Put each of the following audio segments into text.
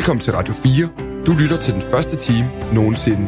Velkommen til Radio 4. Du lytter til den første time nogensinde.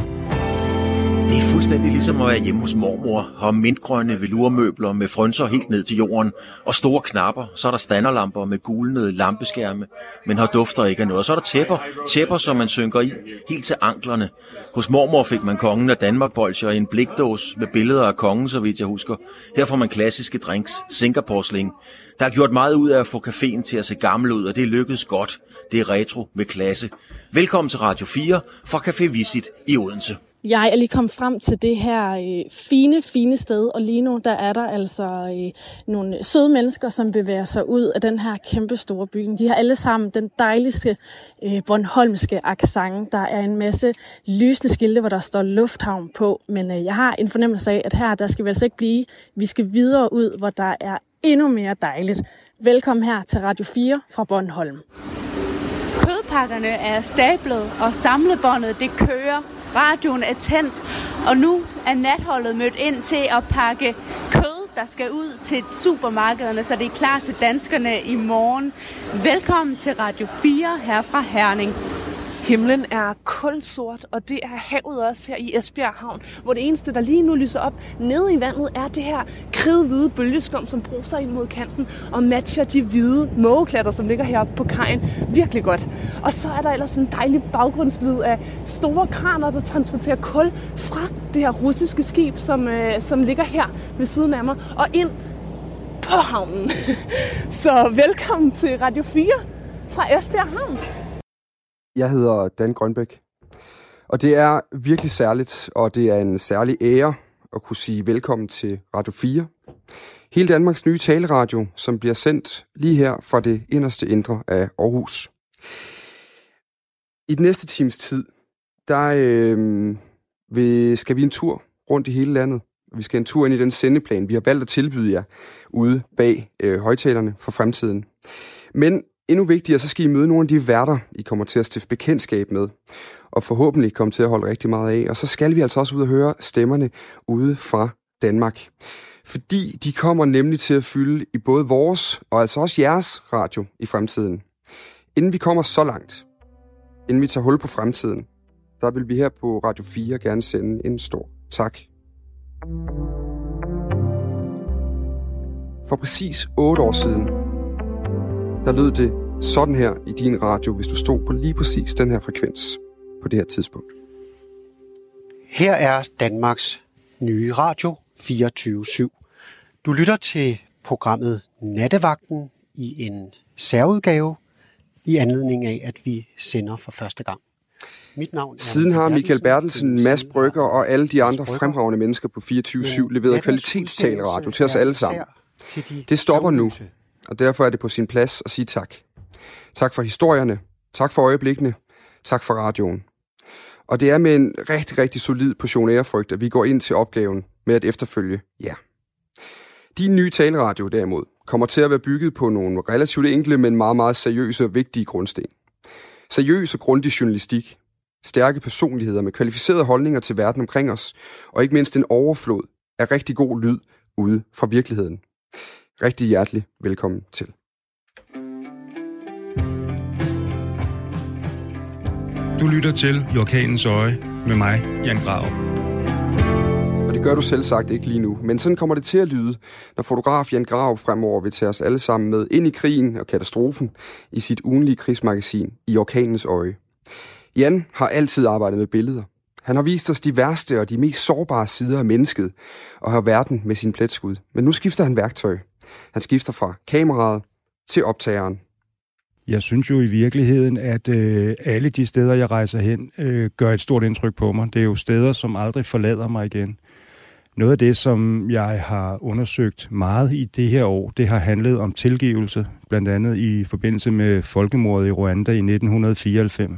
Det er fuldstændig ligesom at være hjemme hos mormor, og mintgrønne velurmøbler med frønser helt ned til jorden, og store knapper, så er der standerlamper med gulnede lampeskærme, men har dufter ikke af noget. Og så er der tæpper, tæpper, som man synker i, helt til anklerne. Hos mormor fik man kongen af Danmark bolcher i en blikdås med billeder af kongen, så vidt jeg husker. Her får man klassiske drinks, sinkerporsling. Der er gjort meget ud af at få caféen til at se gammel ud, og det lykkedes godt. Det er retro med klasse. Velkommen til Radio 4 fra Café Visit i Odense. Jeg er lige kommet frem til det her øh, fine, fine sted, og lige nu der er der altså øh, nogle søde mennesker, som bevæger sig ud af den her kæmpe store bygning. De har alle sammen den dejligste øh, Bornholmske accent. Der er en masse lysende skilte, hvor der står lufthavn på, men øh, jeg har en fornemmelse af, at her der skal vi altså ikke blive. Vi skal videre ud, hvor der er endnu mere dejligt. Velkommen her til Radio 4 fra Bornholm. Kødpakkerne er stablet, og samlebåndet det kører. Radioen er tændt, og nu er natholdet mødt ind til at pakke kød, der skal ud til supermarkederne, så det er klar til danskerne i morgen. Velkommen til Radio 4 her fra Herning. Himlen er kulsort, og det er havet også her i Esbjerg Havn, hvor det eneste, der lige nu lyser op nede i vandet, er det her kridhvide bølgeskum, som bruser ind mod kanten og matcher de hvide mågeklatter, som ligger her på kajen virkelig godt. Og så er der ellers en dejlig baggrundslyd af store kraner, der transporterer kul fra det her russiske skib, som, øh, som ligger her ved siden af mig, og ind på havnen. Så velkommen til Radio 4 fra Esbjerg Havn. Jeg hedder Dan Grønbæk, og det er virkelig særligt, og det er en særlig ære at kunne sige velkommen til Radio 4. Hele Danmarks nye taleradio, som bliver sendt lige her fra det inderste indre af Aarhus. I den næste times tid, der øh, vi, skal vi en tur rundt i hele landet. Vi skal en tur ind i den sendeplan, vi har valgt at tilbyde jer ude bag øh, højtalerne for fremtiden. Men Endnu vigtigere, så skal I møde nogle af de værter, I kommer til at stifte bekendtskab med, og forhåbentlig komme til at holde rigtig meget af. Og så skal vi altså også ud og høre stemmerne ude fra Danmark. Fordi de kommer nemlig til at fylde i både vores og altså også jeres radio i fremtiden. Inden vi kommer så langt, inden vi tager hul på fremtiden, der vil vi her på Radio 4 gerne sende en stor tak. For præcis 8 år siden, der lød det sådan her i din radio, hvis du stod på lige præcis den her frekvens på det her tidspunkt. Her er Danmarks nye radio 24-7. Du lytter til programmet Nattevagten i en særudgave i anledning af, at vi sender for første gang. Mit navn er Siden har Michael Bertelsen, Mads Brygger og alle de andre fremragende mennesker på 24-7 leveret kvalitetstaleradio til os alle sammen. Det stopper nu, og derfor er det på sin plads at sige tak. Tak for historierne, tak for øjeblikkene, tak for radioen. Og det er med en rigtig, rigtig solid portion ærefrygt, at vi går ind til opgaven med at efterfølge jer. Din nye taleradio derimod kommer til at være bygget på nogle relativt enkle, men meget, meget seriøse og vigtige grundsten. Seriøs og grundig journalistik, stærke personligheder med kvalificerede holdninger til verden omkring os, og ikke mindst en overflod af rigtig god lyd ude fra virkeligheden. Rigtig hjertelig velkommen til. Du lytter til I Orkanens Øje med mig, Jan Grav. Og det gør du selv sagt ikke lige nu, men sådan kommer det til at lyde, når fotograf Jan Grav fremover vil tage os alle sammen med ind i krigen og katastrofen i sit ugenlige krigsmagasin I Orkanens Øje. Jan har altid arbejdet med billeder. Han har vist os de værste og de mest sårbare sider af mennesket og har verden med sin pletskud. Men nu skifter han værktøj. Han skifter fra kameraet til optageren. Jeg synes jo i virkeligheden, at øh, alle de steder, jeg rejser hen, øh, gør et stort indtryk på mig. Det er jo steder, som aldrig forlader mig igen. Noget af det, som jeg har undersøgt meget i det her år, det har handlet om tilgivelse, blandt andet i forbindelse med folkemordet i Rwanda i 1994.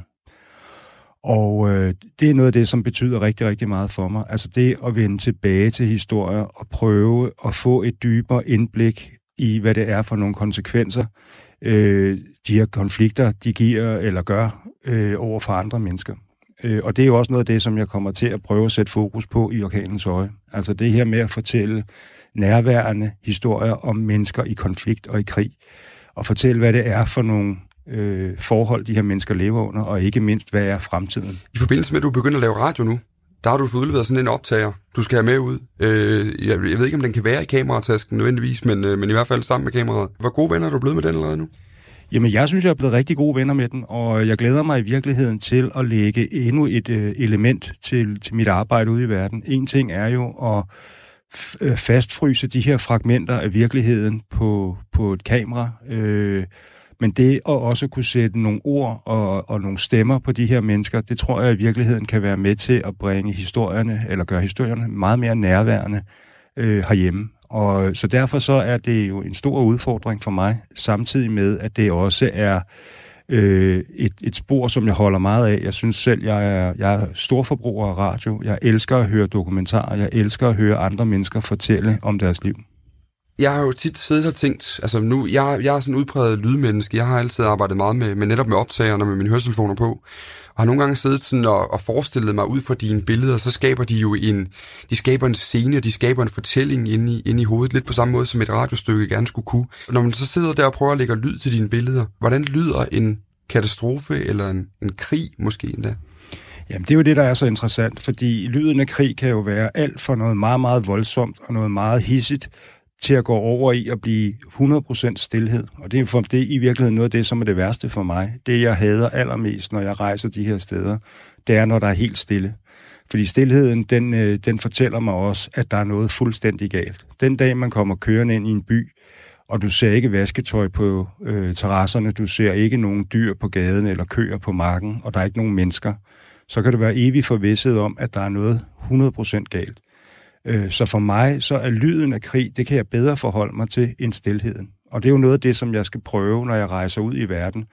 Og øh, det er noget af det, som betyder rigtig, rigtig meget for mig. Altså det at vende tilbage til historier og prøve at få et dybere indblik i, hvad det er for nogle konsekvenser, øh, de her konflikter, de giver eller gør øh, over for andre mennesker. Øh, og det er jo også noget af det, som jeg kommer til at prøve at sætte fokus på i orkanens øje. Altså det her med at fortælle nærværende historier om mennesker i konflikt og i krig, og fortælle, hvad det er for nogle øh, forhold, de her mennesker lever under, og ikke mindst, hvad er fremtiden. I forbindelse med, at du begynder at lave radio nu, der har du fået udleveret sådan en optager, du skal have med ud. Øh, jeg, jeg ved ikke, om den kan være i kameratasken nødvendigvis, men, øh, men i hvert fald sammen med kameraet. Hvor gode venner er du blevet med den allerede nu? Jamen, jeg synes, jeg er blevet rigtig gode venner med den, og jeg glæder mig i virkeligheden til at lægge endnu et øh, element til, til mit arbejde ude i verden. En ting er jo at øh, fastfryse de her fragmenter af virkeligheden på, på et kamera, øh, men det at også kunne sætte nogle ord og, og nogle stemmer på de her mennesker, det tror jeg i virkeligheden kan være med til at bringe historierne, eller gøre historierne meget mere nærværende øh, herhjemme. Og så derfor så er det jo en stor udfordring for mig, samtidig med, at det også er øh, et, et spor, som jeg holder meget af. Jeg synes selv, jeg er, jeg er storforbruger af radio. Jeg elsker at høre dokumentarer. Jeg elsker at høre andre mennesker fortælle om deres liv. Jeg har jo tit siddet og tænkt, altså nu, jeg, jeg er sådan en udpræget lydmenneske. Jeg har altid arbejdet meget med, med netop med optagerne med mine høretelefoner på. Og har nogle gange siddet sådan og, og forestillet mig ud fra dine billeder, så skaber de jo en, de skaber en scene, de skaber en fortælling inde i, inde i hovedet, lidt på samme måde som et radiostykke gerne skulle kunne. Og når man så sidder der og prøver at lægge lyd til dine billeder, hvordan lyder en katastrofe eller en, en krig måske endda? Jamen, det er jo det, der er så interessant, fordi lyden af krig kan jo være alt for noget meget, meget voldsomt og noget meget hissigt, til at gå over i at blive 100% stillhed. Og det er, for, det er i virkeligheden noget af det, som er det værste for mig. Det, jeg hader allermest, når jeg rejser de her steder, det er, når der er helt stille. Fordi stillheden, den, øh, den fortæller mig også, at der er noget fuldstændig galt. Den dag, man kommer kørende ind i en by, og du ser ikke vasketøj på øh, terrasserne, du ser ikke nogen dyr på gaden eller køer på marken, og der er ikke nogen mennesker, så kan du være evig forvisset om, at der er noget 100% galt. Øh, så for mig, så er lyden af krig, det kan jeg bedre forholde mig til end stillheden. Og det er jo noget af det, som jeg skal prøve, når jeg rejser ud i verden,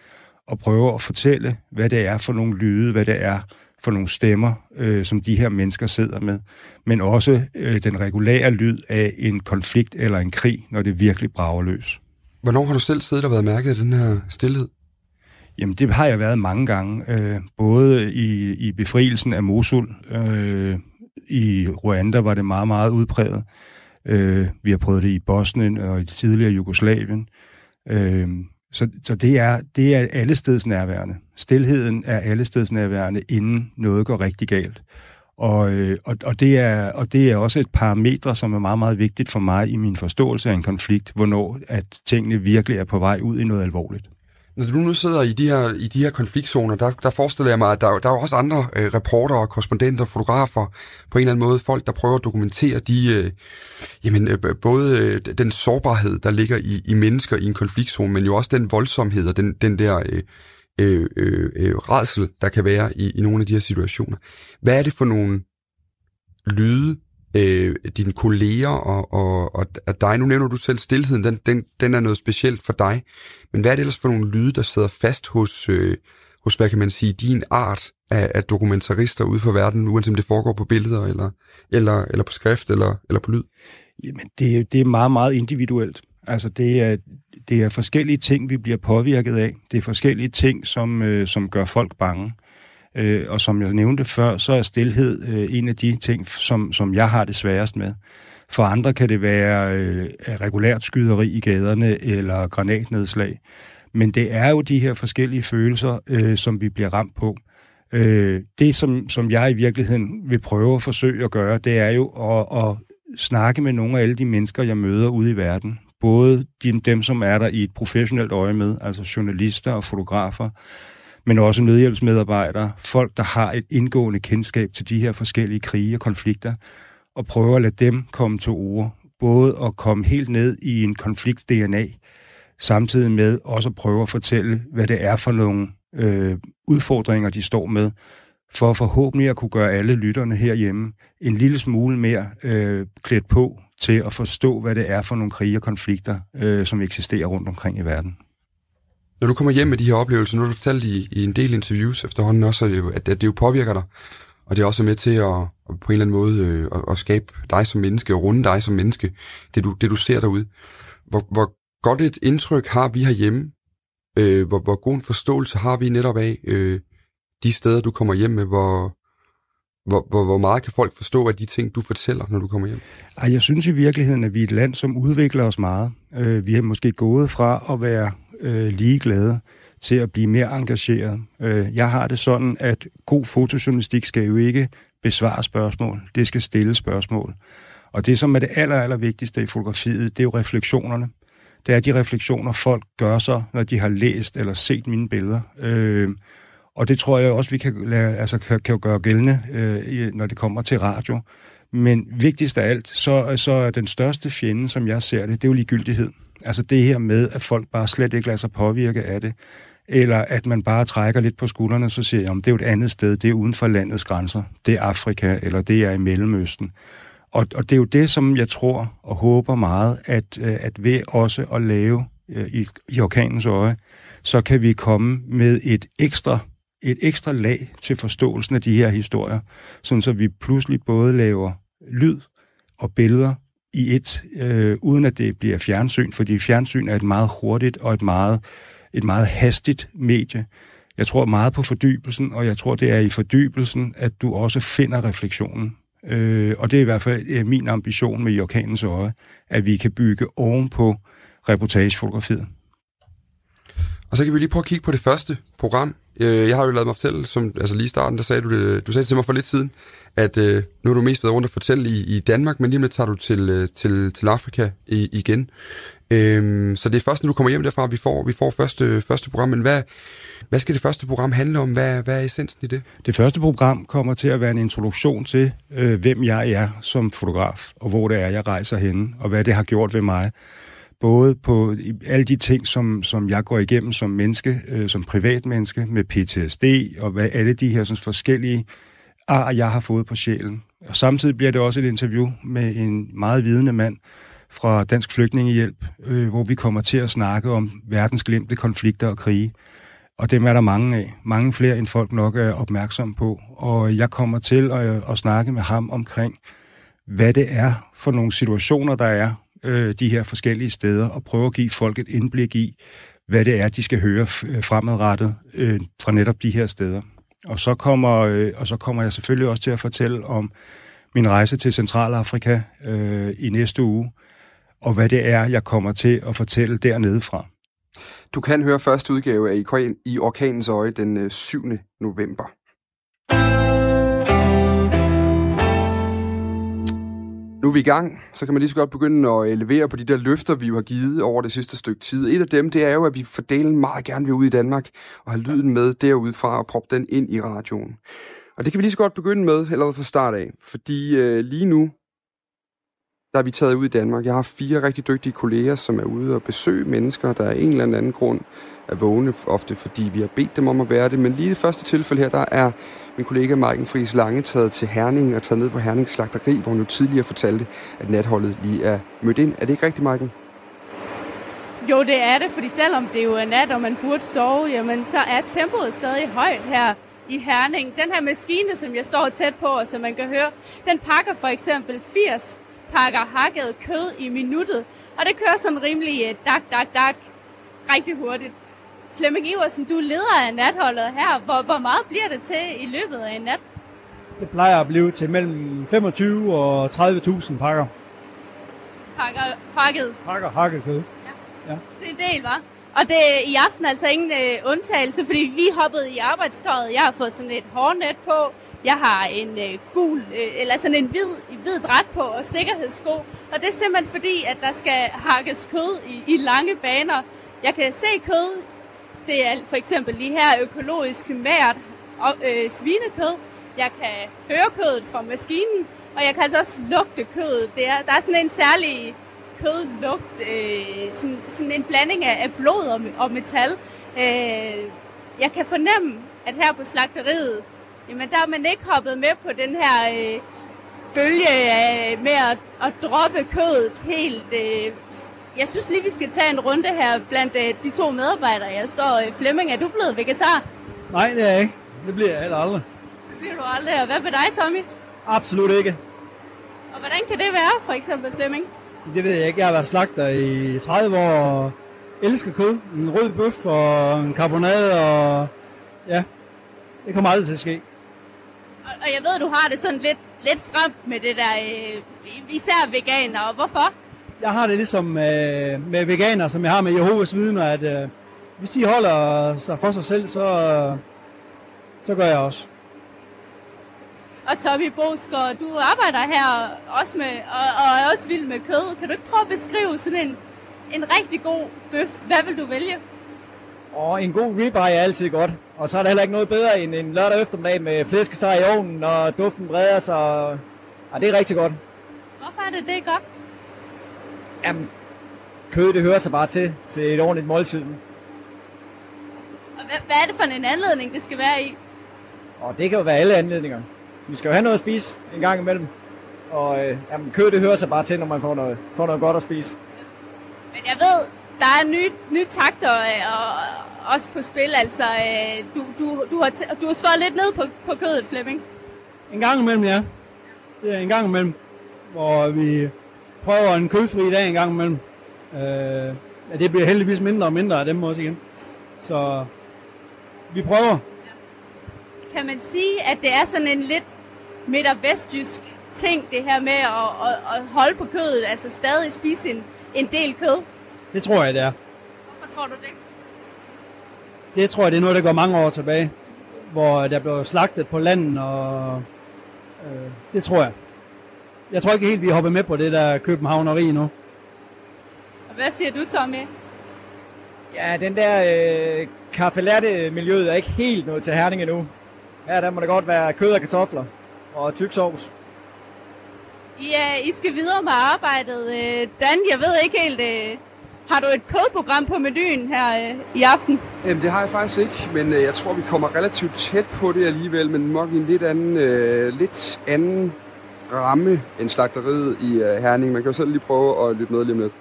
og prøve at fortælle, hvad det er for nogle lyde, hvad det er for nogle stemmer, øh, som de her mennesker sidder med, men også øh, den regulære lyd af en konflikt eller en krig, når det virkelig brager løs. Hvornår har du selv siddet og været mærket af den her stillhed? Jamen, det har jeg været mange gange. Øh, både i, i befrielsen af Mosul, øh, i Rwanda var det meget, meget udpræget. Øh, vi har prøvet det i Bosnien og i det tidligere Jugoslavien. Øh, så, så det er, det er allesteds nærværende. Stilheden er allesteds nærværende, inden noget går rigtig galt. Og, øh, og, og, det er, og det er også et parametre, som er meget, meget vigtigt for mig i min forståelse af en konflikt, hvornår at tingene virkelig er på vej ud i noget alvorligt. Når du nu sidder i de her, i de her konfliktzoner, der, der forestiller jeg mig, at der, der er jo også andre øh, reporter, korrespondenter, fotografer, på en eller anden måde, folk, der prøver at dokumentere de, øh, jamen, øh, både øh, den sårbarhed, der ligger i, i mennesker i en konfliktzone, men jo også den voldsomhed og den, den der øh, øh, øh, øh redsel, der kan være i, i nogle af de her situationer. Hvad er det for nogle lyde, øh, dine kolleger og, og, og, og dig. Nu nævner du selv stillheden, den, den, den er noget specielt for dig. Men hvad er det ellers for nogle lyde, der sidder fast hos, øh, hos hvad kan man sige, din art af, af dokumentarister ude for verden, uanset om det foregår på billeder, eller, eller, eller på skrift, eller, eller på lyd? Jamen, det, det er meget, meget individuelt. Altså, det er, det er forskellige ting, vi bliver påvirket af. Det er forskellige ting, som, øh, som gør folk bange. Øh, Øh, og som jeg nævnte før, så er stillhed øh, en af de ting, som, som jeg har det sværest med. For andre kan det være øh, regulært skyderi i gaderne eller granatnedslag. Men det er jo de her forskellige følelser, øh, som vi bliver ramt på. Øh, det, som, som jeg i virkeligheden vil prøve at forsøge at gøre, det er jo at, at snakke med nogle af alle de mennesker, jeg møder ude i verden. Både de, dem, som er der i et professionelt øje med, altså journalister og fotografer, men også nødhjælpsmedarbejdere, folk, der har et indgående kendskab til de her forskellige krige og konflikter, og prøve at lade dem komme til ord. Både at komme helt ned i en konflikt-DNA, samtidig med også at prøve at fortælle, hvad det er for nogle øh, udfordringer, de står med, for forhåbentlig at kunne gøre alle lytterne herhjemme en lille smule mere øh, klædt på til at forstå, hvad det er for nogle krige og konflikter, øh, som eksisterer rundt omkring i verden. Når du kommer hjem med de her oplevelser, nu har du fortalt i, i en del interviews efterhånden også, at, at det jo påvirker dig, og det er også med til at, at på en eller anden måde øh, at, at skabe dig som menneske, og runde dig som menneske, det du, det du ser derude. Hvor, hvor godt et indtryk har vi herhjemme? Øh, hvor, hvor god en forståelse har vi netop af øh, de steder, du kommer hjem med, hvor, hvor, hvor, hvor meget kan folk forstå af de ting, du fortæller, når du kommer hjem? Ej, jeg synes i virkeligheden, at vi er et land, som udvikler os meget. Øh, vi er måske gået fra at være øh, ligeglade til at blive mere engageret. Øh, jeg har det sådan, at god fotojournalistik skal jo ikke besvare spørgsmål, det skal stille spørgsmål. Og det, som er det aller, aller vigtigste i fotografiet, det er jo refleksionerne. Det er de refleksioner, folk gør sig, når de har læst eller set mine billeder. Øh, og det tror jeg også, vi kan, lade, altså, kan, kan gøre gældende, øh, når det kommer til radio. Men vigtigst af alt, så, så er den største fjende, som jeg ser det, det er jo ligegyldighed. Altså det her med, at folk bare slet ikke lader sig påvirke af det, eller at man bare trækker lidt på skuldrene, så siger jeg, om det er jo et andet sted, det er uden for landets grænser, det er Afrika, eller det er i Mellemøsten. Og, og det er jo det, som jeg tror og håber meget, at, øh, at ved også at lave øh, i, i orkanens øje, så kan vi komme med et ekstra et ekstra lag til forståelsen af de her historier, sådan så vi pludselig både laver lyd og billeder i et, øh, uden at det bliver fjernsyn, fordi fjernsyn er et meget hurtigt og et meget, et meget hastigt medie. Jeg tror meget på fordybelsen, og jeg tror, det er i fordybelsen, at du også finder refleksionen. Øh, og det er i hvert fald øh, min ambition med i orkanens øje, at vi kan bygge oven på reportagefotografiet. Og så kan vi lige prøve at kigge på det første program. Øh, jeg har jo lavet mig fortælle, som altså lige i starten, der sagde du det, du sagde det til mig for lidt siden, at øh, nu har du mest været rundt og fortælle i, i Danmark, men lige med tager du til, øh, til, til Afrika i, igen. Øh, så det er først, når du kommer hjem derfra, vi får, vi får første, første program. Men hvad, hvad skal det første program handle om? Hvad, hvad er essensen i det? Det første program kommer til at være en introduktion til, øh, hvem jeg er som fotograf, og hvor det er, jeg rejser hen, og hvad det har gjort ved mig både på alle de ting, som, som jeg går igennem som menneske, øh, som privatmenneske, med PTSD, og hvad alle de her sådan, forskellige ar, jeg har fået på sjælen. Og samtidig bliver det også et interview med en meget vidende mand fra Dansk Flygtningehjælp, øh, hvor vi kommer til at snakke om verdens glemte konflikter og krige. Og dem er der mange af. Mange flere, end folk nok er opmærksom på. Og jeg kommer til at, at snakke med ham omkring, hvad det er for nogle situationer, der er, øh, de her forskellige steder og prøve at give folk et indblik i, hvad det er, de skal høre øh, fremadrettet øh, fra netop de her steder. Og så, kommer, øh, og så kommer jeg selvfølgelig også til at fortælle om min rejse til Centralafrika øh, i næste uge, og hvad det er, jeg kommer til at fortælle dernede fra. Du kan høre første udgave af I Orkanens Øje den øh, 7. November. Nu er vi i gang, så kan man lige så godt begynde at øh, levere på de der løfter, vi jo har givet over det sidste stykke tid. Et af dem, det er jo, at vi fordelen meget gerne vil ud i Danmark og have lyden med derudfra og proppe den ind i radioen. Og det kan vi lige så godt begynde med allerede fra start af, fordi øh, lige nu, der er vi taget ud i Danmark. Jeg har fire rigtig dygtige kolleger, som er ude og besøge mennesker, der af en eller anden grund er vågne, ofte fordi vi har bedt dem om at være det. Men lige i det første tilfælde her, der er min kollega Marken Friis Lange taget til Herning og taget ned på Herning Slagteri, hvor hun jo tidligere fortalte, at natholdet lige er mødt ind. Er det ikke rigtigt, Marken? Jo, det er det, fordi selvom det jo er nat, og man burde sove, jamen så er tempoet stadig højt her i Herning. Den her maskine, som jeg står tæt på, og som man kan høre, den pakker for eksempel 80 pakker hakket kød i minuttet. Og det kører sådan rimelig eh, dak, dak, dak, rigtig hurtigt. Flemming Iversen, du er leder af natholdet her. Hvor, hvor meget bliver det til i løbet af en nat? Det plejer at blive til mellem 25 og 30.000 pakker. Pakker, pakket? Pakker hakket kød. Ja. ja. Det er en del, var. Og det er i aften altså ingen øh, undtagelse, fordi vi hoppede i arbejdstøjet. Jeg har fået sådan et hårnet på. Jeg har en øh, gul, øh, eller sådan en hvid, hvid dræt på og sikkerhedssko. Og det er simpelthen fordi, at der skal hakkes kød i, i lange baner. Jeg kan se kød det er for eksempel lige her økologisk mært og, øh, svinekød. Jeg kan høre kødet fra maskinen, og jeg kan altså også lugte kødet. Det er, der er sådan en særlig kødlugt, øh, sådan, sådan en blanding af, af blod og, og metal. Øh, jeg kan fornemme, at her på slagteriet, jamen der er man ikke hoppet med på den her øh, bølge af, med at, at droppe kødet helt øh, jeg synes lige, vi skal tage en runde her blandt uh, de to medarbejdere. Jeg står uh, Flemming, er du blevet vegetar? Nej, det er jeg ikke. Det bliver jeg heller aldrig. Det bliver du aldrig. Og hvad med dig, Tommy? Absolut ikke. Og hvordan kan det være, for eksempel Flemming? Det ved jeg ikke. Jeg har været slagter i 30 år og elsker kød. En rød bøf og en carbonade og ja, det kommer aldrig til at ske. Og, og jeg ved, du har det sådan lidt, lidt stramt med det der, øh, især veganer. Hvorfor? Jeg har det ligesom øh, med veganer, som jeg har med Jehovas vidner, at øh, hvis de holder sig for sig selv, så, så gør jeg også. Og Tommy Bosgaard, du arbejder her også med, og, og er også vild med kød. Kan du ikke prøve at beskrive sådan en, en rigtig god bøf? Hvad vil du vælge? Og en god ribeye er altid godt. Og så er der heller ikke noget bedre end en lørdag eftermiddag med flæskesteg i ovnen, og duften breder sig. Ja, det er rigtig godt. Hvorfor er det det godt? Jamen, kød det hører sig bare til, til et ordentligt måltid. Og hvad, hvad er det for en anledning, det skal være i? Og det kan jo være alle anledninger. Vi skal jo have noget at spise en gang imellem. Og øh, jamen, kød det hører sig bare til, når man får noget, får noget godt at spise. Men jeg ved, der er nye, nye takter øh, og, også på spil. Altså, øh, du, du, du, har, du har skåret lidt ned på, på kødet, Flemming. En gang imellem, ja. Det er en gang imellem, hvor vi prøver en kødfri dag en gang imellem. Øh, ja, det bliver heldigvis mindre og mindre af dem også igen. Så vi prøver. Kan man sige, at det er sådan en lidt midt- og vestjysk ting, det her med at, at, at holde på kødet, altså stadig spise en, en del kød? Det tror jeg, det er. Hvorfor tror du det? Det tror jeg, det er noget, der går mange år tilbage, hvor der blev slagtet på landet, og øh, det tror jeg. Jeg tror ikke helt, vi er hoppet med på det der københavneri nu. Og hvad siger du, Tommy? Ja, den der øh, kaffelatte-miljøet er ikke helt noget til Herning endnu. Her der må det godt være kød og kartofler og tyk sovs. I, uh, I skal videre med arbejdet. Uh, Dan, jeg ved ikke helt... Uh, har du et kødprogram på menuen her i aften? Jamen, det har jeg faktisk ikke, men øh, jeg tror, vi kommer relativt tæt på det alligevel, men nok i en lidt anden, øh, lidt anden ramme end slagteriet i øh, Herning. Man kan jo selv lige prøve at lytte med lige om lidt.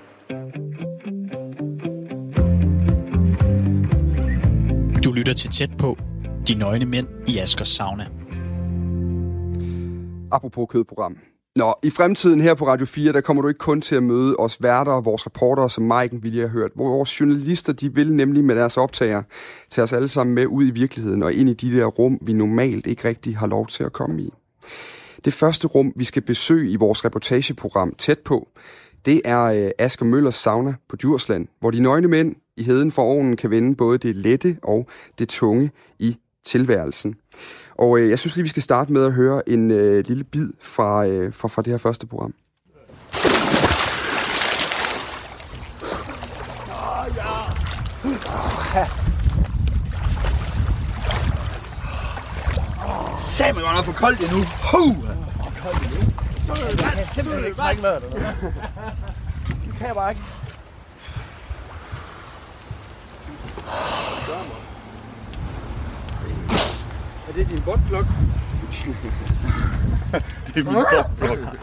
Du lytter til tæt på De Nøgne Mænd i Askers Sauna. Apropos kødprogram. Nå, i fremtiden her på Radio 4, der kommer du ikke kun til at møde os værter og vores reportere, som Maiken ville have hørt. Vores journalister, de vil nemlig med deres optager tage os alle sammen med ud i virkeligheden og ind i de der rum, vi normalt ikke rigtig har lov til at komme i. Det første rum, vi skal besøge i vores reportageprogram Tæt på, det er øh, Asger Møllers sauna på Djursland, hvor de nøgne mænd i heden for ovnen kan vende både det lette og det tunge i tilværelsen. Og øh, jeg synes lige, vi skal starte med at høre en øh, lille bid fra, øh, fra, fra det her første program. Sagde man godt nok for koldt endnu. Huh! Koldt endnu. Jeg kan simpelthen ikke trække vejret. Det kan jeg bare ikke. Er det din botblok? det er min botblok.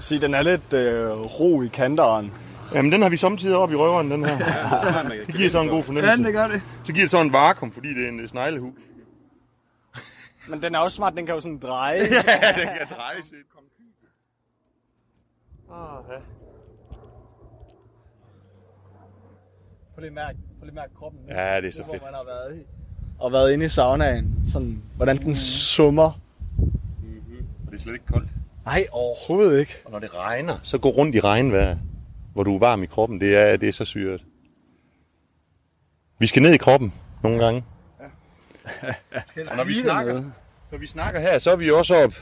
Sig, den er lidt øh, ro i kanteren. Jamen, den har vi samtidig op i røveren, den her. det giver så en god fornemmelse. Ja, det gør det. Så giver det så en vakuum, fordi det er en sneglehus. Men den er også smart, den kan jo sådan dreje. ja, den kan dreje sig. Ah, ja. Prøv lige at mærke, prøv lige at mærke kroppen. Ja, det er så Nu, fedt. Hvor man har været i. Og været inde i saunaen. Sådan, hvordan den summer. Og det er slet ikke koldt. Nej, overhovedet ikke. Og når det regner, så gå rundt i regnvejr, hvor du er varm i kroppen. Det er, det er så syret. Vi skal ned i kroppen nogle gange. Og når vi snakker, når vi snakker her, så er vi jo også op,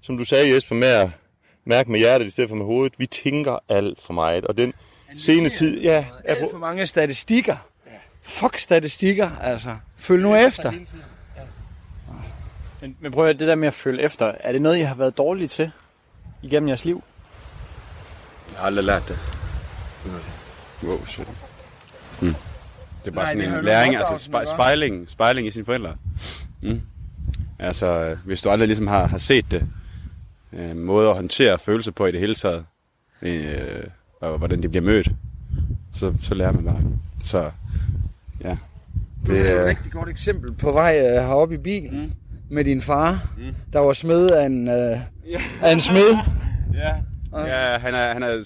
som du sagde Jesper, med at mærke med hjertet i stedet for med hovedet. Vi tænker alt for meget, og den sene tid, ja, er Alt for mange statistikker. Fuck statistikker, altså. Følg nu efter. Men, men prøv at høre, det der med at følge efter, er det noget, I har været dårlige til igennem jeres liv? Jeg har aldrig lært det. Wow, shit. Det er bare Nej, sådan det en læring, altså gøre. spejling, spejling i sine forældre. Mm. Altså, øh, hvis du aldrig ligesom har, har set det, øh, måde at håndtere følelser på i det hele taget, øh, og hvordan de bliver mødt, så, så lærer man bare. Så, ja. Det er et øh, rigtig godt eksempel på vej uh, heroppe i bilen mm. med din far, mm. der var smed af en, uh, af en smed. Ja. Ja, han er, han er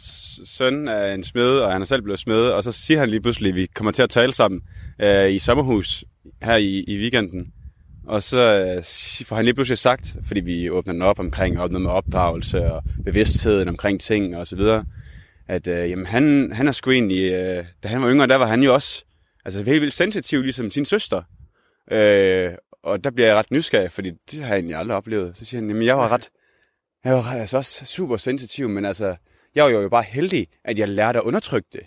søn af en smed, og han er selv blevet smed, og så siger han lige pludselig, at vi kommer til at tale sammen øh, i sommerhus her i, i weekenden. Og så øh, får han lige pludselig sagt, fordi vi åbner den op omkring op noget med opdragelse og bevidstheden omkring ting og så videre, at øh, jamen, han, han er sgu egentlig, øh, da han var yngre, der var han jo også altså helt vildt sensitiv, ligesom sin søster. Øh, og der bliver jeg ret nysgerrig, fordi det har jeg egentlig aldrig oplevet. Så siger han, jamen jeg var ret, jeg var altså også super sensitiv, men altså, jeg var jo bare heldig, at jeg lærte at undertrykke det.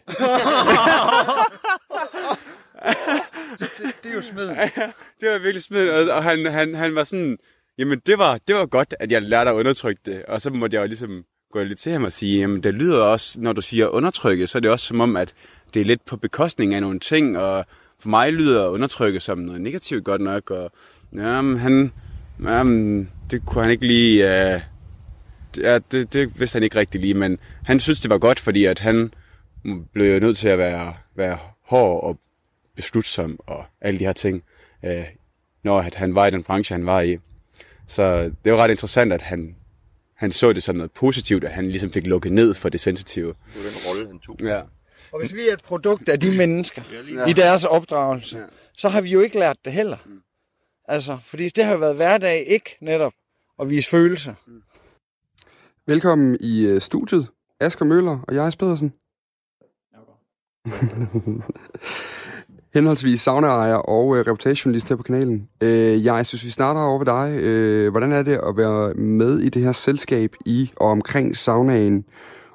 det, det er jo smid. det var virkelig smid, og, og han, han, han var sådan, jamen det var, det var godt, at jeg lærte at undertrykke det. Og så måtte jeg jo ligesom gå lidt til ham og sige, jamen det lyder også, når du siger undertrykke, så er det også som om, at det er lidt på bekostning af nogle ting, og for mig lyder undertrykke som noget negativt godt nok, og jamen, han, jamen, det kunne han ikke lige, uh, ja, det, det vidste han ikke rigtig lige, men han synes, det var godt, fordi at han blev jo nødt til at være, være hård og beslutsom og alle de her ting, uh, når at han var i den branche, han var i. Så det var ret interessant, at han, han så det som noget positivt, at han ligesom fik lukket ned for det sensitive. Det var den rolle, han tog. Ja. Og hvis vi er et produkt af de mennesker ja. i deres opdragelse, ja. så har vi jo ikke lært det heller. Mm. Altså, fordi det har jo været hverdag ikke netop at vise følelser. Mm. Velkommen i øh, studiet, Asger Møller og jeg, Pedersen. Henholdsvis saunaejer og øh, reputationalist her på kanalen. Øh, jeg synes, vi starter over ved dig. Øh, hvordan er det at være med i det her selskab i og omkring saunaen,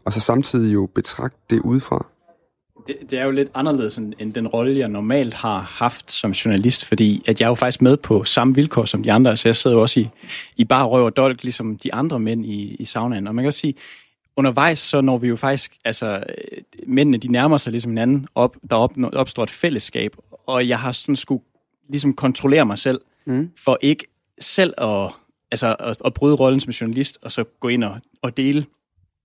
og så samtidig jo betragte det udefra? Det, det er jo lidt anderledes end, end den rolle, jeg normalt har haft som journalist, fordi at jeg er jo faktisk med på samme vilkår som de andre, så jeg sidder jo også i, i bare røv og dolk, ligesom de andre mænd i, i saunaen. Og man kan også sige, undervejs så når vi jo faktisk, altså mændene de nærmer sig ligesom hinanden, op, der op, opstår et fællesskab, og jeg har sådan skulle ligesom kontrollere mig selv, mm. for ikke selv at, altså, at, at bryde rollen som journalist, og så gå ind og, og dele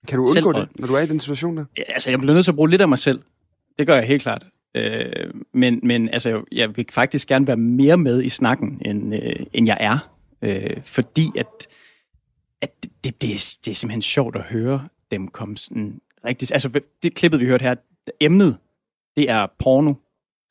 kan du undgå selv, det, når du er i den situation der? Altså, jeg bliver nødt til at bruge lidt af mig selv. Det gør jeg helt klart. Øh, men, men altså, jeg vil faktisk gerne være mere med i snakken, end, øh, end jeg er. Øh, fordi at, at det, det, det, er, det er simpelthen sjovt at høre dem komme sådan rigtig... Altså, det klippet, vi hørte her, emnet, det er porno,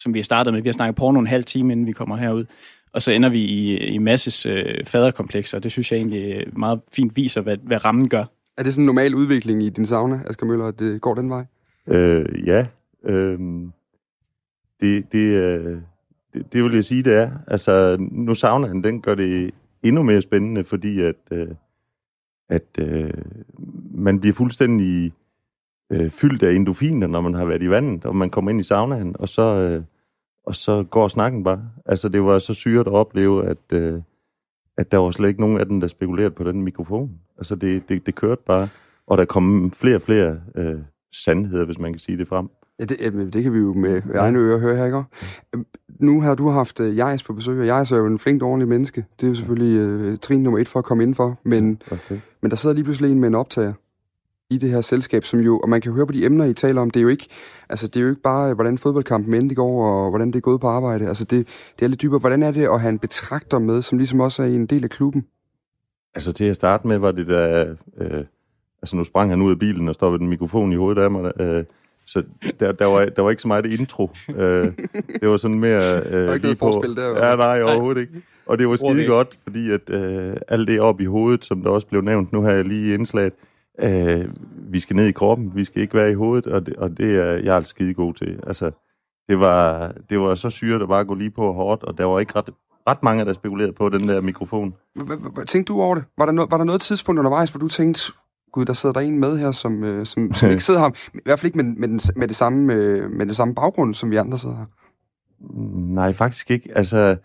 som vi har startet med. Vi har snakket porno en halv time, inden vi kommer herud. Og så ender vi i, i masses øh, faderkomplekser. Det synes jeg egentlig meget fint viser, hvad, hvad rammen gør. Er det sådan en normal udvikling i din sauna, Asger Møller, at det går den vej? Øh, ja, Øhm, det, det, øh, det, det vil jeg sige, det er. Altså, nu savner han, den gør det endnu mere spændende, fordi at, øh, at øh, man bliver fuldstændig øh, fyldt af endofiner, når man har været i vandet, og man kommer ind i saunaen, og så, øh, og så går snakken bare. Altså, det var så syret at opleve, at, øh, at der var slet ikke nogen af dem, der spekulerede på den mikrofon. Altså, det, det, det kørte bare, og der kom flere og flere øh, sandheder, hvis man kan sige det frem. Ja, det, det kan vi jo med egne ører høre her, ikke? Øhm, nu har du haft uh, Jais på besøg, og Jais er jo en flink, ordentlig menneske. Det er jo selvfølgelig uh, trin nummer et for at komme indenfor. Men, okay. men der sidder lige pludselig en med en optager i det her selskab, som jo, og man kan høre på de emner, I taler om, det er jo ikke, altså det er jo ikke bare, hvordan fodboldkampen endte går, og hvordan det er gået på arbejde. Altså det, det er lidt dybere. Hvordan er det at have en betragter med, som ligesom også er en del af klubben? Altså til at starte med var det der, øh, altså nu sprang han ud af bilen og stoppede en mikrofon i hovedet af mig, øh, så der, der, var, der var ikke så meget intro. Uh, det var sådan mere... Uh, der var ikke noget på, forspil der? Ja, nej, overhovedet ikke. Og det var skide godt, fordi at uh, alt det op i hovedet, som der også blev nævnt nu her lige indslaget, uh, vi skal ned i kroppen, vi skal ikke være i hovedet, og det, og det er jeg er skide god til. Altså, det var, det var så syret at bare gå lige på hårdt, og der var ikke ret, ret mange, der spekulerede på den der mikrofon. Hvad tænkte du over det? Var der, no, var der noget tidspunkt undervejs, hvor du tænkte, gud, der sidder der en med her, som, øh, som, som ikke sidder her, i hvert fald ikke med, med, den, med, det samme, øh, med det samme baggrund, som vi andre sidder her. Nej, faktisk ikke. Altså,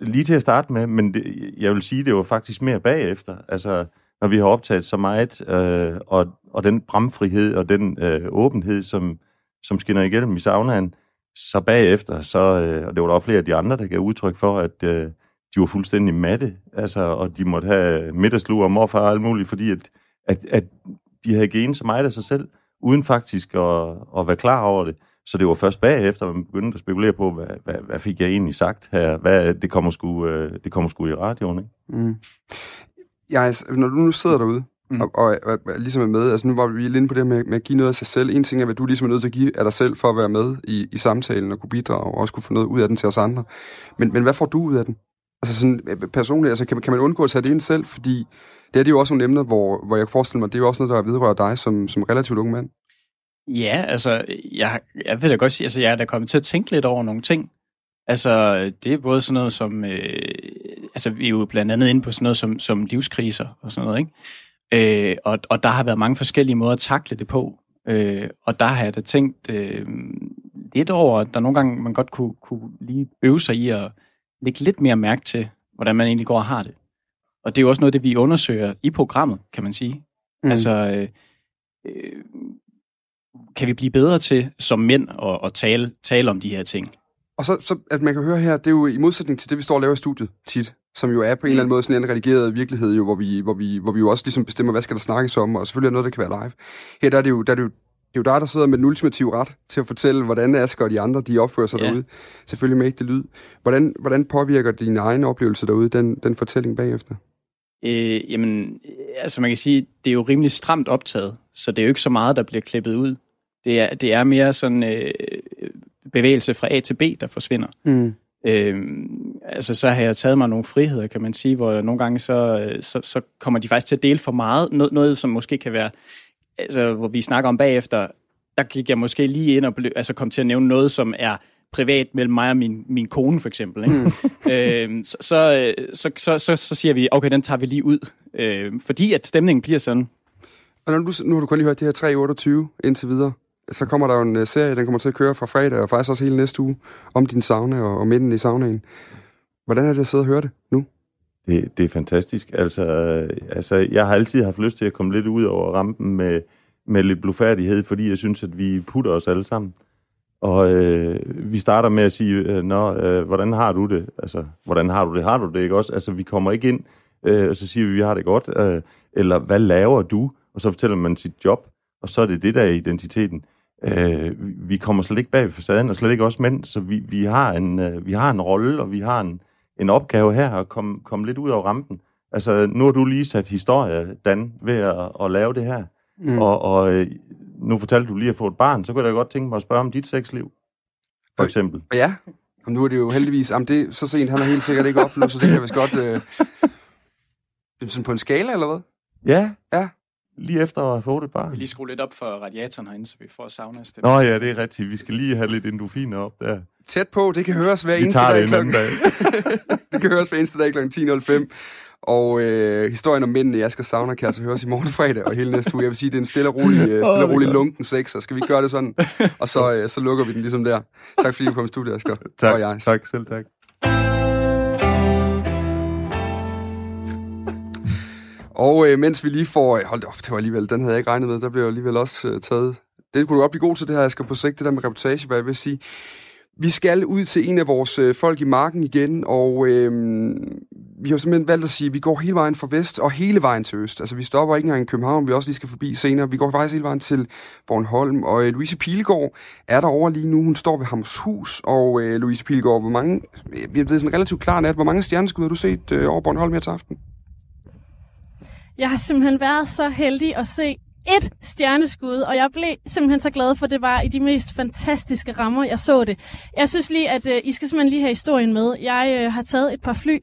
lige til at starte med, men det, jeg vil sige, det var faktisk mere bagefter. Altså, når vi har optaget så meget, øh, og, og den bramfrihed og den øh, åbenhed, som, som skinner igennem i saunaen, så bagefter, så, øh, og det var der også flere af de andre, der gav udtryk for, at øh, de var fuldstændig matte, altså, og de måtte have middagslur og morfar og alt muligt, fordi at at, at de havde genet så meget af sig selv, uden faktisk at, at være klar over det. Så det var først bagefter, man begyndte at spekulere på, hvad, hvad, hvad fik jeg egentlig sagt her? Hvad, det, kommer sgu, øh, det kommer sgu i radioen, ikke? Mm. Jeg, når du nu sidder derude, mm. og, og, og, og ligesom er med, altså nu var vi lige inde på det med, med at give noget af sig selv. En ting er, hvad du ligesom er nødt til at give af dig selv for at være med i, i samtalen og kunne bidrage, og også kunne få noget ud af den til os andre. Men, men hvad får du ud af den? Altså sådan øh, personligt, altså kan, kan man undgå at tage det ind selv, fordi det er det jo også nogle emner, hvor, hvor jeg kan forestille mig, det er jo også noget, der vedrører dig som, som relativt ung mand. Ja, altså, jeg, jeg vil da godt sige, altså, jeg er da kommet til at tænke lidt over nogle ting. Altså, det er både sådan noget som, øh, altså, vi er jo blandt andet inde på sådan noget som, som livskriser og sådan noget, ikke? Øh, og, og der har været mange forskellige måder at takle det på. Øh, og der har jeg da tænkt øh, lidt over, at der nogle gange man godt kunne, kunne lige øve sig i at lægge lidt mere mærke til, hvordan man egentlig går og har det. Og det er jo også noget, det vi undersøger i programmet, kan man sige. Mm. Altså, øh, øh, kan vi blive bedre til som mænd at, at tale, tale om de her ting? Og så, så, at man kan høre her, det er jo i modsætning til det, vi står og laver i studiet tit, som jo er på en eller anden måde sådan en redigeret virkelighed, jo, hvor, vi, hvor, vi, hvor vi jo også ligesom bestemmer, hvad skal der snakkes om, og selvfølgelig er noget, der kan være live. Her der er det jo, der er det jo det er jo dig, der sidder med den ultimative ret til at fortælle, hvordan Asger og de andre, de opfører sig ja. derude. Selvfølgelig med ikke det lyd. Hvordan, hvordan påvirker dine egne oplevelser derude, den, den fortælling bagefter? Øh, jamen, altså man kan sige, det er jo rimelig stramt optaget, så det er jo ikke så meget, der bliver klippet ud. Det er, det er mere sådan øh, bevægelse fra A til B, der forsvinder. Mm. Øh, altså så har jeg taget mig nogle friheder, kan man sige, hvor nogle gange så, så, så kommer de faktisk til at dele for meget. Noget, noget som måske kan være, altså hvor vi snakker om bagefter, der gik jeg måske lige ind og ble, altså kom til at nævne noget, som er privat mellem mig og min, min kone, for eksempel. Ikke? Mm. øh, så, så, så, så, så, så siger vi, okay, den tager vi lige ud. Øh, fordi at stemningen bliver sådan. Og når du, nu har du kun lige hørt det her 328 indtil videre så kommer der jo en uh, serie, den kommer til at køre fra fredag, og faktisk også hele næste uge, om din sauna og, og midten i saunaen. Hvordan er det at sidde og høre det nu? Det, det er fantastisk. Altså, øh, altså, jeg har altid haft lyst til at komme lidt ud over rampen med, med lidt blufærdighed, fordi jeg synes, at vi putter os alle sammen. Og øh, vi starter med at sige, øh, Nå, øh, hvordan har du det? Altså, hvordan har du det? Har du det ikke også? Altså, vi kommer ikke ind, øh, og så siger vi, vi har det godt. Øh, eller, hvad laver du? Og så fortæller man sit job, og så er det det, der er identiteten. Øh, vi kommer slet ikke bag facaden, og slet ikke også mænd, så vi, vi, har en, øh, vi har en rolle, og vi har en, en opgave her at komme, komme lidt ud af rampen. Altså, nu har du lige sat historie, Dan, ved at, at lave det her. Mm. Og, og øh, nu fortalte du lige at få et barn, så kunne jeg godt tænke mig at spørge om dit sexliv, for eksempel. Ja, og nu er det jo heldigvis, jamen det så sent, han har helt sikkert ikke oplevet, så det kan jeg vist godt... Øh, sådan på en skala, eller hvad? Ja. Ja lige efter at have fået et barn. Vi lige skrue lidt op for radiatoren herinde, så vi får sauna stemme. Nå ja, det er rigtigt. Vi skal lige have lidt endofiner op der. Tæt på, det kan høres hver vi eneste dag. Det dag. det kan høres hver eneste dag kl. 10.05. Og øh, historien om mændene i Asger Sauna kan altså høres i morgen fredag og hele næste uge. Jeg vil sige, det er en stille og rolig, øh, stille og rolig lunken sex, så skal vi gøre det sådan? Og så, øh, så lukker vi den ligesom der. Tak fordi du kom i studiet, Asger. Tak, og jeg. tak selv tak. Og øh, mens vi lige får... Øh, hold op, det var alligevel... Den havde jeg ikke regnet med. Der blev alligevel også øh, taget... Det kunne du godt blive god til, det her. Jeg skal på sigt det der med reportage, hvad jeg vil sige. Vi skal ud til en af vores øh, folk i marken igen, og øh, vi har simpelthen valgt at sige, at vi går hele vejen fra vest og hele vejen til øst. Altså, vi stopper ikke engang i København, vi også lige skal forbi senere. Vi går faktisk hele vejen til Bornholm, og øh, Louise Pilegaard er der over lige nu. Hun står ved Hammershus, og øh, Louise Pilegaard, hvor mange... Øh, vi er sådan relativt klar nat. Hvor mange stjerneskud har du set øh, over Bornholm her til aften? Jeg har simpelthen været så heldig at se et stjerneskud, og jeg blev simpelthen så glad for, at det var i de mest fantastiske rammer, jeg så det. Jeg synes lige, at øh, I skal simpelthen lige have historien med. Jeg øh, har taget et par fly.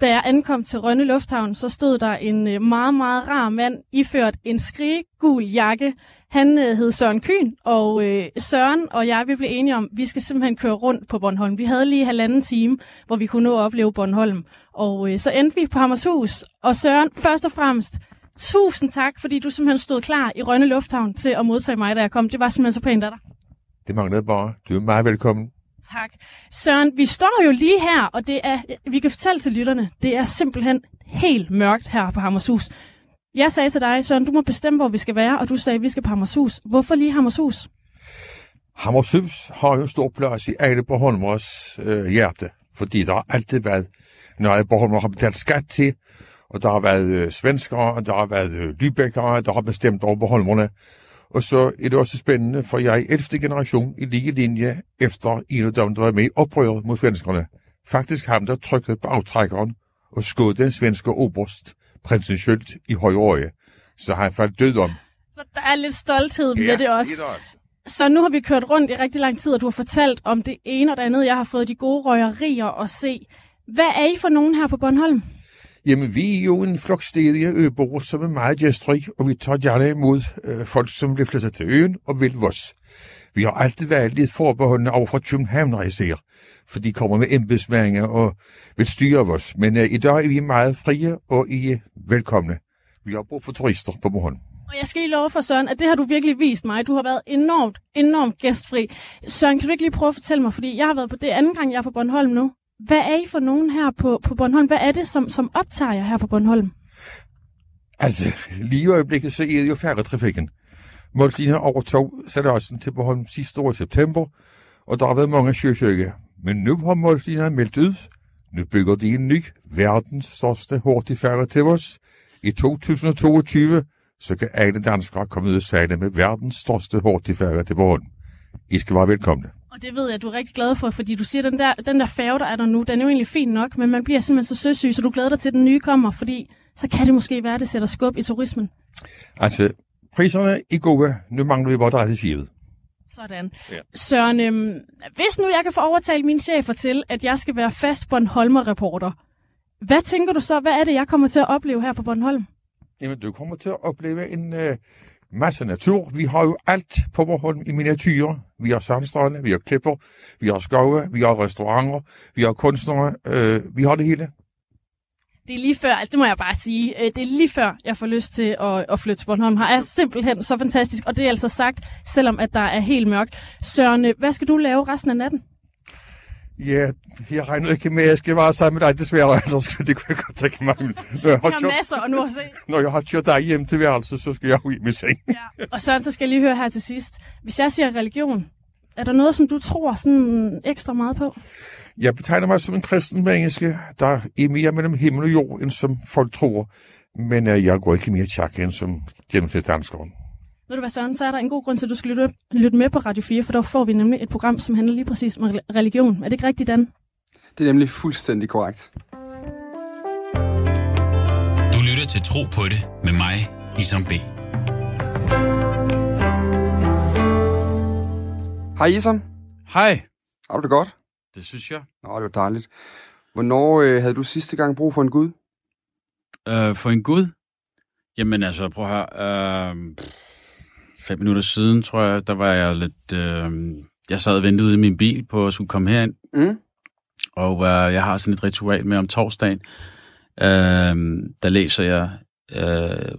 Da jeg ankom til Rønne Lufthavn, så stod der en øh, meget, meget rar mand, iført en skrigegul jakke. Han uh, hed Søren Kyn, og uh, Søren og jeg, vi blev enige om, at vi skal simpelthen køre rundt på Bornholm. Vi havde lige halvanden time, hvor vi kunne nå at opleve Bornholm. Og øh, så endte vi på Hammershus. Og Søren, først og fremmest, tusind tak, fordi du simpelthen stod klar i Rønne Lufthavn til at modtage mig, da jeg kom. Det var simpelthen så pænt af dig. Det manglede bare. Du er meget velkommen. Tak. Søren, vi står jo lige her, og det er, vi kan fortælle til lytterne, det er simpelthen helt mørkt her på Hammershus. Jeg sagde til dig, Søren, du må bestemme, hvor vi skal være, og du sagde, at vi skal på Hammershus. Hvorfor lige Hammershus? Hammershus har jo stor plads i alle Bornholmers øh, hjerte, fordi der har altid været noget, Bornholmer har betalt skat til, og der har været øh, svenskere, der har været øh, lybækkere, der har bestemt over Bornholmerne. Og så er det også spændende, for jeg er 11. generation i lige linje efter en af dem, der var med i oprøret mod svenskerne. Faktisk ham, der trykkede på aftrækkeren og skød den svenske oberst, prinsen Schølt, i højre øje. Så har han faldt død om. Så der er lidt stolthed ja, med det også. Det også. Så nu har vi kørt rundt i rigtig lang tid, og du har fortalt om det ene og det andet. Jeg har fået de gode røgerier at se. Hvad er I for nogen her på Bornholm? Jamen, vi er jo en flok stedige øboere, som er meget gæstrig, og vi tager gerne imod øh, folk, som bliver flyttet til øen og vil vores. Vi har altid været lidt forbeholdende over for København, især, for de kommer med embedsmænd og vil styre os. Men øh, i dag er vi meget frie, og I er velkomne. Vi har brug for turister på Bornholm. Og jeg skal lige love for Søren, at det har du virkelig vist mig. Du har været enormt, enormt gæstfri. Søren, kan du ikke lige prøve at fortælle mig, fordi jeg har været på det anden gang, jeg er på Bornholm nu. Hvad er I for nogen her på, på Bornholm? Hvad er det, som, som optager jer her på Bornholm? Altså, lige i øjeblikket, så er det jo færgetrafikken. Målslinjen overtog Sadadsen til Bornholm sidste år i september, og der har været mange søsøge. Men nu har målslinjen meldt ud. Nu bygger de en ny, verdens største hurtigfærge til os. I 2022, så kan alle danskere komme ud og sejle med verdens største hurtigfærge til Bornholm. I skal være velkomne. Og det ved jeg, at du er rigtig glad for, fordi du siger, at den der, den der færge, der er der nu, den er jo egentlig fin nok, men man bliver simpelthen så søsyg, så du glæder dig til, at den nye kommer, fordi så kan det måske være, at det sætter skub i turismen. Altså, priserne er gode. Nu mangler vi bare drejseskivet. Sådan. Ja. Søren, øhm, hvis nu jeg kan få overtalt mine chefer til, at jeg skal være fast Bornholmer-reporter, hvad tænker du så, hvad er det, jeg kommer til at opleve her på Bornholm? Jamen, du kommer til at opleve en øh, masse natur. Vi har jo alt på Bornholm i miniatyrer. Vi har sandstrande, vi har klipper, vi har skove, vi har restauranter, vi har kunstnere, øh, vi har det hele. Det er lige før, altså det må jeg bare sige, øh, det er lige før, jeg får lyst til at, at flytte til Bornholm. Her er simpelthen så fantastisk, og det er altså sagt, selvom at der er helt mørkt. Søren, øh, hvad skal du lave resten af natten? Ja, jeg regner ikke med, at jeg skal være sammen med dig desværre, ellers det kunne jeg godt tænke mig. Når jeg har, har kørt, masser at nu at se. Når jeg har kørt dig hjem til værelset, så skal jeg ud med seng. Ja. Og så, så skal jeg lige høre her til sidst. Hvis jeg siger religion, er der noget, som du tror sådan ekstra meget på? Jeg betegner mig som en kristen menneske, der er mere mellem himmel og jord, end som folk tror. Men uh, jeg går ikke mere tjak end som gennemsnitsdanskeren. Ved du hvad, Søren, så er der en god grund til, at du skal lytte, lytte med på Radio 4, for der får vi nemlig et program, som handler lige præcis om religion. Er det ikke rigtigt, Dan? Det er nemlig fuldstændig korrekt. Du lytter til Tro på det med mig, Isam B. Hej Isam. Hej. Har du det godt? Det synes jeg. Nå, det var dejligt. Hvornår øh, havde du sidste gang brug for en Gud? Øh, for en Gud? Jamen altså, prøv at høre. Øh, fem minutter siden, tror jeg, der var jeg lidt... Øh, jeg sad og ventede ude i min bil på at skulle komme herind. Mm. Og øh, jeg har sådan et ritual med om torsdagen. Øh, der læser jeg øh,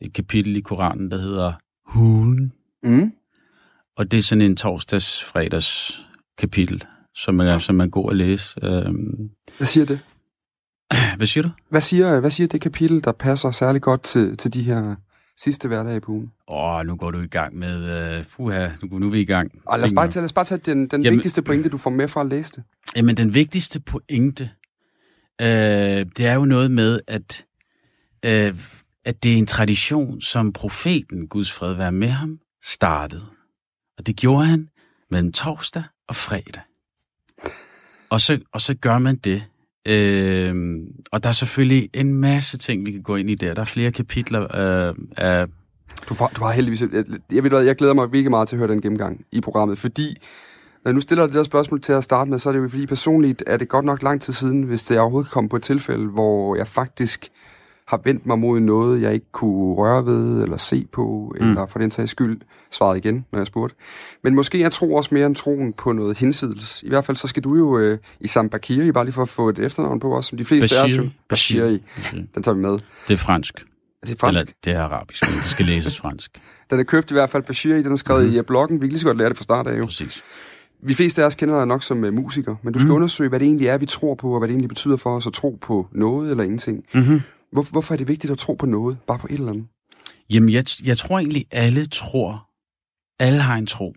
et kapitel i Koranen, der hedder Hulen. Mm. Og det er sådan en torsdags-fredags kapitel, som er, som er god at læse. Øh, Hvad siger det? Hvad siger du? Hvad siger, hvad siger det kapitel, der passer særlig godt til, til de her sidste hverdag på ugen? Åh, oh, nu går du i gang med... Uh, fuha, nu, nu er vi i gang. Og lad os bare tage, lad os bare tage den, den jamen, vigtigste pointe, du får med fra at læse det. Jamen, den vigtigste pointe, uh, det er jo noget med, at, uh, at det er en tradition, som profeten, Guds fred være med ham, startede. Og det gjorde han mellem torsdag og fredag. Og så, og så gør man det Øh, og der er selvfølgelig en masse ting, vi kan gå ind i der. Der er flere kapitler øh, af... Du, får, du har heldigvis... Jeg, jeg, ved, jeg glæder mig virkelig meget til at høre den gennemgang i programmet, fordi når nu stiller det der spørgsmål til at starte med, så er det jo fordi personligt er det godt nok lang tid siden, hvis det overhovedet kom på et tilfælde, hvor jeg faktisk har vendt mig mod noget, jeg ikke kunne røre ved eller se på, mm. eller for den sags skyld svaret igen, når jeg spurgte. Men måske jeg tror også mere end troen på noget hinsides. I hvert fald så skal du jo øh, i Sam Bakiri, bare lige for at få et efternavn på os, som de fleste Bashir. er jo. Bashiri. Bashir. Den tager vi med. Det er fransk. Er det fransk? Eller det er arabisk, men det skal læses fransk. den er købt i hvert fald Bashiri, den er skrevet mm. i bloggen. Vi kan lige så godt lære det fra start af jo. Præcis. Vi fleste af os kender dig nok som uh, musiker, men du skal mm. undersøge, hvad det egentlig er, vi tror på, og hvad det egentlig betyder for os at tro på noget eller ingenting. Mm-hmm. Hvor, hvorfor er det vigtigt at tro på noget, bare på et eller andet? Jamen, jeg, jeg tror egentlig, alle tror. Alle har en tro.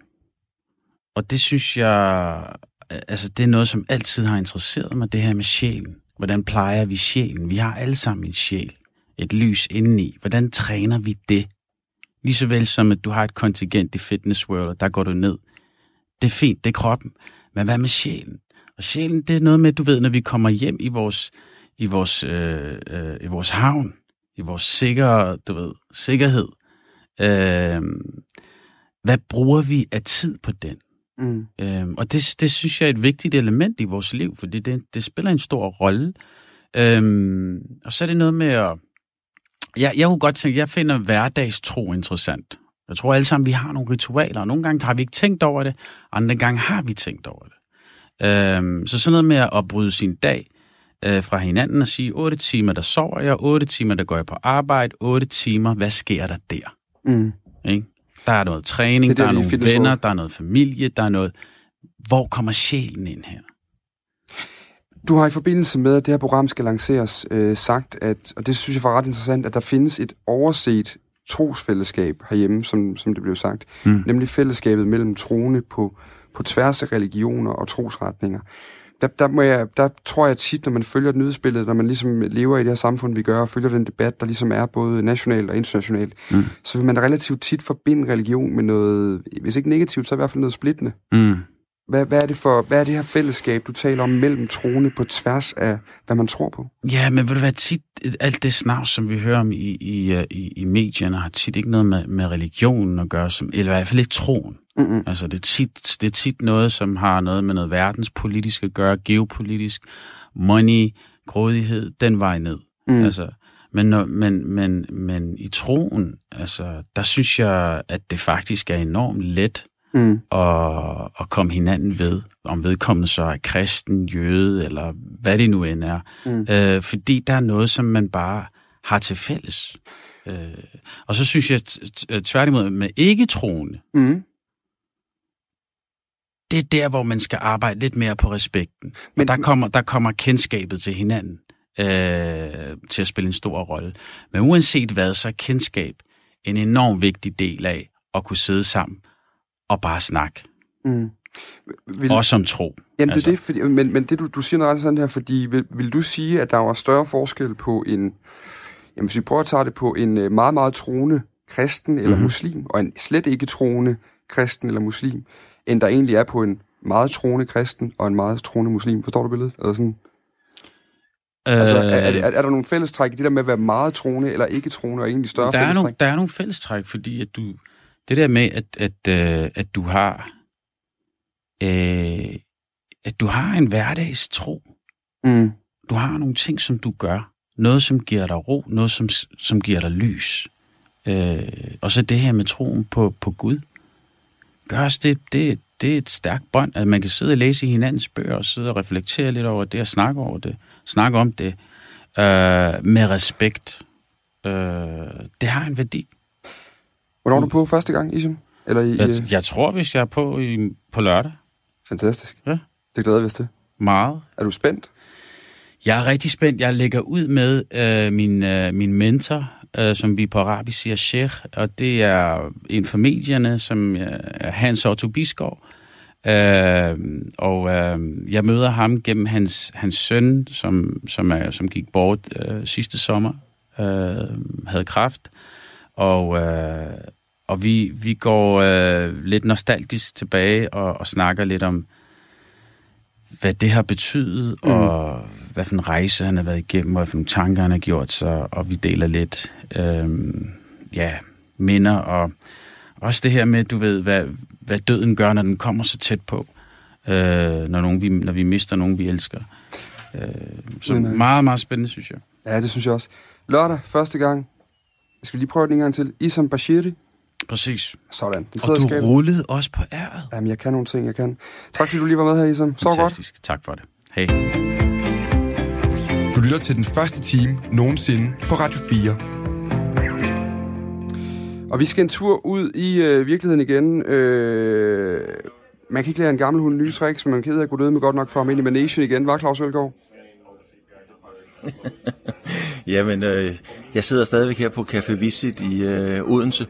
Og det synes jeg, altså det er noget, som altid har interesseret mig, det her med sjælen. Hvordan plejer vi sjælen? Vi har alle sammen en sjæl. Et lys indeni. Hvordan træner vi det? Lige så vel som, at du har et kontingent i Fitness World, og der går du ned. Det er fint, det er kroppen. Men hvad med sjælen? Og sjælen, det er noget med, du ved, når vi kommer hjem i vores i vores, øh, øh, i vores havn, i vores sikre, du ved, sikkerhed. Øh, hvad bruger vi af tid på den? Mm. Øh, og det, det synes jeg er et vigtigt element i vores liv, fordi det, det spiller en stor rolle. Øhm, og så er det noget med at... Jeg, jeg kunne godt tænke, jeg finder hverdagstro interessant. Jeg tror alle sammen, vi har nogle ritualer, og nogle gange har vi ikke tænkt over det, andre gange har vi tænkt over det. Øhm, så sådan noget med at bryde sin dag øh, fra hinanden og sige, 8 timer, der sover jeg, 8 timer, der går jeg på arbejde, 8 timer, hvad sker der der? Mm. Ikke? Der er noget træning, Det er der der, er nogle venner, der er noget familie, der er noget... Hvor kommer sjælen ind her? Du har i forbindelse med, at det her program skal lanceres, øh, sagt, at, og det synes jeg var ret interessant, at der findes et overset trosfællesskab herhjemme, som, som det blev sagt, Mm. nemlig fællesskabet mellem troende på, på tværs af religioner og trosretninger. Der, der, må jeg, der tror jeg tit, når man følger et nyhedsbillede, når man ligesom lever i det her samfund, vi gør, og følger den debat, der ligesom er både nationalt og internationalt, Mm. så vil man relativt tit forbinde religion med noget, hvis ikke negativt, så i hvert fald noget splittende. Mm. Hvad, hvad, er det for, hvad er det her fællesskab, du taler om mellem troende på tværs af, hvad man tror på? Ja, men vil det være tit, alt det snavs, som vi hører om i, i, i, i medierne, har tit ikke noget med, med religionen at gøre, som, eller i hvert fald ikke troen. Mm-hmm. Altså, det er, tit, det er tit noget, som har noget med noget verdenspolitisk at gøre, geopolitisk, money, grådighed, den vej ned. Mm. Altså, men, når, men, men, men i troen, altså, der synes jeg, at det faktisk er enormt let Mm. at, at komme hinanden ved, om vedkommende så er kristen, jøde, eller hvad det nu end er. Mm. Øh, fordi der er noget, som man bare har til fælles. Øh, og så synes jeg tværtimod med ikke-troende, Mm. det er der, hvor man skal arbejde lidt mere på respekten. Men og der kommer, der kommer kendskabet til hinanden øh, til at spille en stor rolle. Men uanset hvad, så er kendskab en enorm vigtig del af at kunne sidde sammen og bare snakke. Mm. Vil... Også om tro. Jamen altså. det er det, fordi, men, men det du, du siger noget sådan her, fordi vil, vil du sige, at der var større forskel på en, jamen hvis vi prøver at tage det på en øh, meget, meget troende kristen eller Mhm. mm-hmm. muslim, og en slet ikke troende kristen eller muslim, end der egentlig er på en meget troende kristen og en meget troende muslim. Forstår du billedet? Eller sådan? Øh, Altså, er, er, er, er der nogle fællestræk i det der med at være meget troende eller ikke troende, og egentlig større der er, fællestræk? nogle, der er nogle fællestræk, fordi at du, det der med, at, at, øh, at du har øh, at du har en hverdagstro. Mm. Du har nogle ting, som du gør. Noget, som giver dig ro. Noget, som, som giver dig lys. Øh, og så det her med troen på, på Gud. Gør os det, det, det er et stærkt bånd, at man kan sidde og læse i hinandens bøger, og sidde og reflektere lidt over det, og snakke over det, snakke om det, øh, med respekt. Øh, det har en værdi. Hvornår er du på første gang, Isham? Eller i, Jeg, øh, jeg tror, hvis jeg er på i, på lørdag. Fantastisk. Ja. Det glæder vi os til. Meget. Er du spændt? Jeg er rigtig spændt. Jeg lægger ud med øh, min, øh, min mentor, øh, som vi på arabisk siger sheikh, og det er en fra medierne, som øh, er Hans Otto Bisgaard. Øh, og øh, jeg møder ham gennem hans, hans søn, som, som, er, som gik bort øh, sidste sommer, øh, havde kræft. Og, øh, og vi, vi går øh, lidt nostalgisk tilbage og, og snakker lidt om, hvad det har betydet, mm. og hvad for en rejse han har været igennem, og hvad for nogle tanker han har gjort sig, og vi deler lidt øhm, ja, minder, og også det her med, du ved, hvad, hvad døden gør, når den kommer så tæt på, øh, når, nogen, vi, når vi mister nogen, vi elsker. Øh, så Men, øh, meget, meget spændende, synes jeg. Ja, det synes jeg også. Lørdag, første gang. Skal vi lige prøve den en gang til? Isam Bashiri. Præcis. Sådan. Den Og du skabet. rullede også på æret. Jamen, jeg kan nogle ting, jeg kan. Tak fordi du lige var med her, Isam. Så godt. Fantastisk. Tak for det. Hej. Du lytter til den første time nogensinde på Radio 4. Og vi skal en tur ud i øh, virkeligheden igen. Øh, man kan ikke lære en gammel hund nye tricks, men man kan ked af at gå ned med godt nok for ham ind i Manation igen. Var Claus Elgaard? Jamen, øh, jeg sidder stadigvæk her på Café Visit i øh, Odense,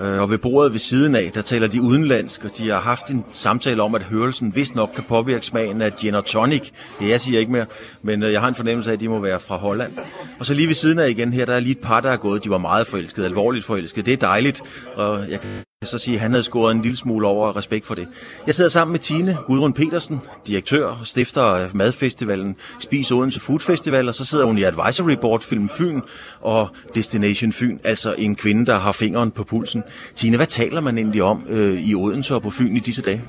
øh, og ved bordet ved siden af, der taler de udenlandsk, og de har haft en samtale om, at hørelsen vist nok kan påvirke smagen af gin og tonic. Jeg siger ikke mere, men øh, jeg har en fornemmelse af, at de må være fra Holland. Og så lige ved siden af igen her, der er lige et par, der er gået. De var meget forelskede, alvorligt forelskede. Det er dejligt, og jeg kan så sige, at han havde scoret en lille smule over respekt for det. Jeg sidder sammen med Tine Gudrun Petersen, direktør og stifter af madfestivalen Spis Odense Food Festival, og så sidder hun i Advisory Board Film Fyn og Destination Fyn, altså en kvinde, der har fingeren på pulsen. Tine, hvad taler man egentlig om øh, i Odense og på Fyn i disse dage?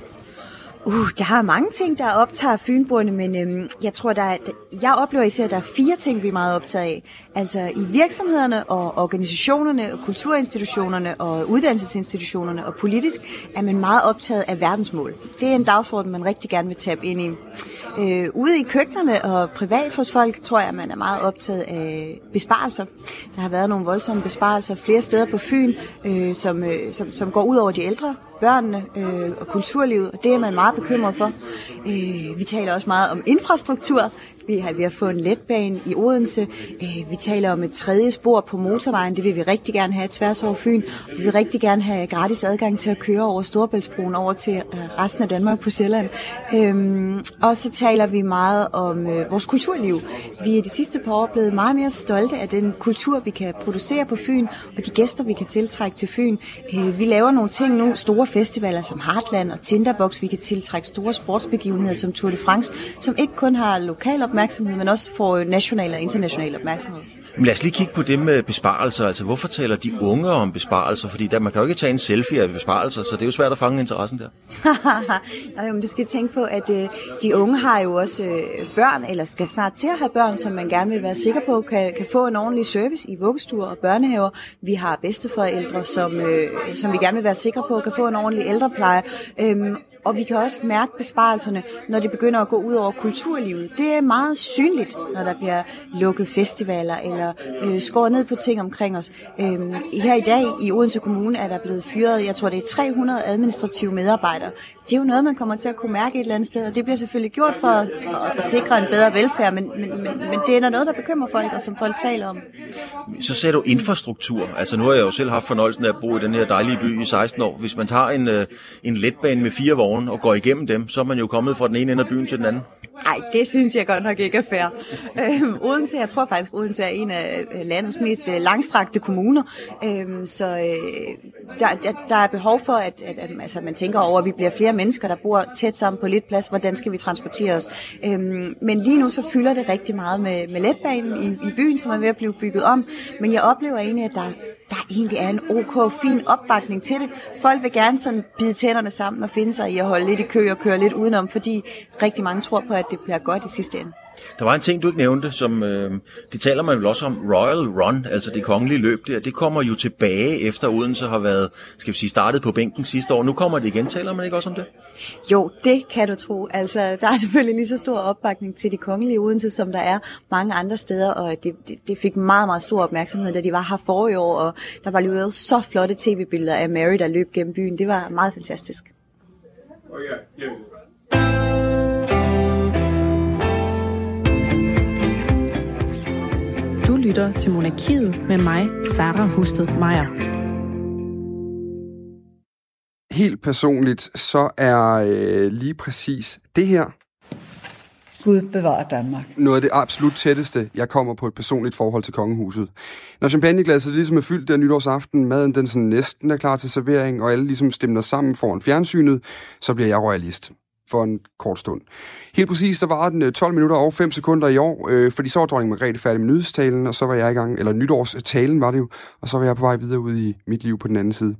Uh, der er mange ting, der optager fynboerne, men øhm, jeg tror, der er, jeg oplever især, at der er fire ting, vi er meget optaget af. Altså i virksomhederne og organisationerne og kulturinstitutionerne og uddannelsesinstitutionerne og politisk er man meget optaget af verdensmål. Det er en dagsorden, man rigtig gerne vil tabe ind i. Øh, ude i køkkenerne og privat hos folk, tror jeg, man er meget optaget af besparelser. Der har været nogle voldsomme besparelser flere steder på Fyn, øh, som, øh, som, som går ud over de ældre børnene øh, og kulturlivet, og det er man meget bekymret for. Øh, vi taler også meget om infrastruktur. Vi har, vi har fået en letbane i Odense. Øh, vi taler om et tredje spor på motorvejen. Det vil vi rigtig gerne have tværs over Fyn. Vi vil rigtig gerne have gratis adgang til at køre over Storebæltsbroen over til øh, resten af Danmark på Sjælland. Øhm, og så taler vi meget om øh, vores kulturliv. Vi er de sidste par år blevet meget mere stolte af den kultur, vi kan producere på Fyn, og de gæster, vi kan tiltrække til Fyn. Vi laver nogle ting nu, store festivaler som Heartland og Tinderbox. Vi kan tiltrække store sportsbegivenheder som Tour de France, som ikke kun har lokal opmærksomhed, men også får national og international opmærksomhed. Men lad os lige kigge på det med besparelser. Altså, hvorfor taler de unge om besparelser? Fordi der, man kan jo ikke tage en selfie af besparelser, så det er jo svært at fange interessen der. Nej, men du skal tænke på, at øh, de unge har jo også øh, børn, eller skal snart til at have børn, som man gerne vil være sikker på, kan, kan få en ordentlig service i vuggestuer og børnehaver. Vi har bedsteforældre, som, øh, som vi gerne vil være sikre på, kan få en ordentlig ældrepleje. Øhm, og vi kan også mærke besparelserne, når det begynder at gå ud over kulturlivet. Det er meget synligt, når der bliver lukket festivaler eller øh, skåret ned på ting omkring os. Øhm, her i dag i Odense Kommune er der blevet fyret, jeg tror det er 300 administrative medarbejdere. Det er jo noget, man kommer til at kunne mærke et eller andet sted, og det bliver selvfølgelig gjort for at, at sikre en bedre velfærd, men, men, men, men det er noget, der bekymrer folk, og som folk taler om. Så ser du infrastruktur. Altså nu har jeg jo selv haft fornøjelsen af at bo i den her dejlige by i 16 år. Hvis man tager en, øh, en letbane med fire vogne og går igennem dem, så er man jo kommet fra den ene ende af byen til den anden. Nej, det synes jeg godt nok ikke er fair. Øhm, Odense, jeg tror faktisk, Odense er en af landets mest øh, langstrakte kommuner, øhm, så øh, der, der, der er behov for, at, at, at altså, man tænker over, at vi bliver flere mennesker, der bor tæt sammen på lidt plads. Hvordan skal vi transportere os? Øhm, men lige nu så fylder det rigtig meget med, med letbanen i, i byen, som er ved at blive bygget om. Men jeg oplever egentlig, at der, der egentlig er en ok, fin opbakning til det. Folk vil gerne sådan bide tænderne sammen og finde sig i at holde lidt i kø og køre lidt udenom, fordi rigtig mange tror på, at det bliver godt i sidste ende. Der var en ting, du ikke nævnte, som øh, det taler man vel også om, Royal Run, altså det kongelige løb der, det kommer jo tilbage efter Odense har været, skal vi sige, startet på bænken sidste år. Nu kommer det igen, taler man ikke også om det? Jo, det kan du tro. Altså, der er selvfølgelig lige så stor opbakning til de kongelige Odense, som der er mange andre steder, og det, det, det fik meget, meget stor opmærksomhed, da de var her forrige år, og der var lige så flotte tv-billeder af Mary, der løb gennem byen. Det var meget fantastisk. Oh, yeah. Du lytter til Monarkiet med mig, Sara Husted Meier. Helt personligt, så er øh, lige præcis det her Gud bevarer Danmark. Noget af det absolut tætteste, jeg kommer på et personligt forhold til kongehuset. Når champagneglasset ligesom er fyldt der nytårsaften, maden den sådan næsten er klar til servering, og alle ligesom stemmer sammen foran fjernsynet, så bliver jeg royalist for en kort stund. Helt præcis, der var den øh, 12 minutter og 5 sekunder i år, øh, fordi så var dronning Margrethe færdig med nyhedstalen, og så var jeg i gang, eller nytårstalen var det jo, og så var jeg på vej videre ud i mit liv på den anden side.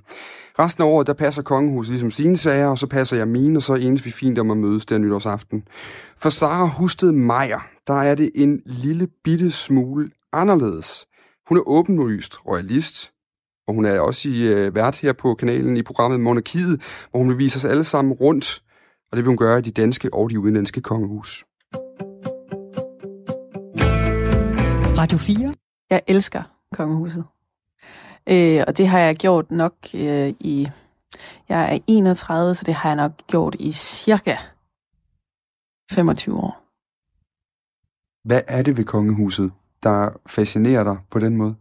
Resten af året, der passer kongehuset ligesom sine sager, og så passer jeg mine, og så enes vi fint om at mødes der nytårsaften. For Sara Husted Meier, der er det en lille bitte smule anderledes. Hun er åbenlyst royalist, og hun er også i øh, vært her på kanalen i programmet Monarkiet, hvor hun vil vise os alle sammen rundt og det vil hun gøre i de danske og de udenlandske kongehus. Radio 4. Jeg elsker kongehuset. Øh, og det har jeg gjort nok øh, i... Jeg er 31, så det har jeg nok gjort i cirka 25 år. Hvad er det ved kongehuset, der fascinerer dig på den måde?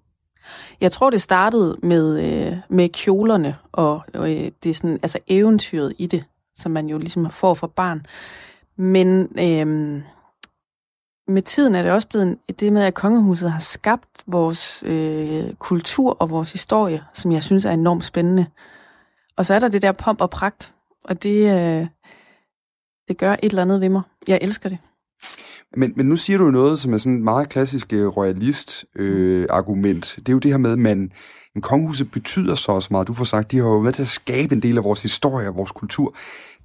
Jeg tror, det startede med, øh, med kjolerne og øh, det er sådan, altså eventyret i det som man jo ligesom får fra barn. Men øhm, med tiden er det også blevet det med, at kongehuset har skabt vores øh, kultur og vores historie, som jeg synes er enormt spændende. Og så er der det der pomp og pragt, og det, øh, det gør et eller andet ved mig. Jeg elsker det. Men, men nu siger du noget, som er sådan et meget klassisk øh, royalist-argument. Øh, det er jo det her med, at man, en kongehuset betyder så også meget. Du får sagt, de har jo været til at skabe en del af vores historie og vores kultur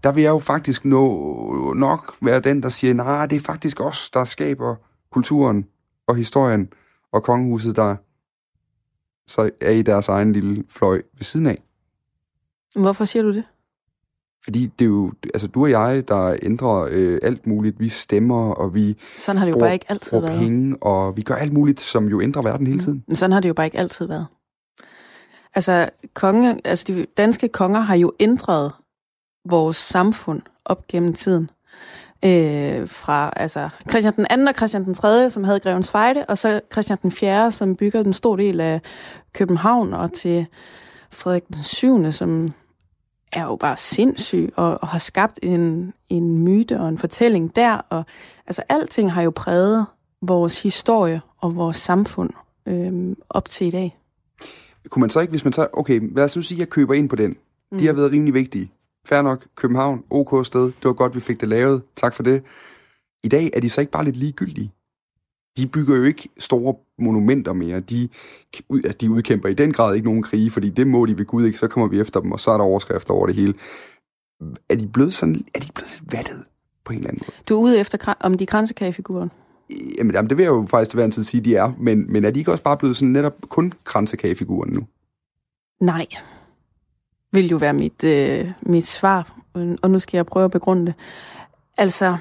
der vil jeg jo faktisk nå, nok være den, der siger, nej, det er faktisk os, der skaber kulturen og historien og kongehuset, der så er i deres egen lille fløj ved siden af. Hvorfor siger du det? Fordi det er jo, altså du og jeg, der ændrer øh, alt muligt. Vi stemmer, og vi Sådan har det jo bare ikke altid bruger været. penge, og vi gør alt muligt, som jo ændrer verden hele tiden. Men sådan har det jo bare ikke altid været. Altså, konge, altså de danske konger har jo ændret vores samfund op gennem tiden. Øh, fra altså, Christian den 2. og Christian den 3., som havde Grevens Fejde, og så Christian den 4., som bygger den stor del af København, og til Frederik den 7., som er jo bare sindssyg, og, og har skabt en, en myte og en fortælling der. Og, altså, alting har jo præget vores historie og vores samfund øh, op til i dag. Kunne man så ikke, hvis man tager, okay, lad os nu sige, at jeg køber ind på den. Mm. De har været rimelig vigtige. Fair nok, København, OK sted, det var godt, vi fik det lavet, tak for det. I dag er de så ikke bare lidt ligegyldige. De bygger jo ikke store monumenter mere. De, altså, de udkæmper i den grad ikke nogen krige, fordi det må de ved Gud ikke, så kommer vi efter dem, og så er der overskrifter over det hele. Er de blevet sådan, er de blevet lidt vattet på en eller anden måde? Du er ude efter om de kransekagefiguren. Jamen, jamen, det vil jeg jo faktisk til hver en tid sige, de er, men, men er de ikke også bare blevet sådan netop kun kransekagefiguren nu? Nej, vil jo være mit, øh, mit svar, og nu skal jeg prøve at begrunde det. Altså,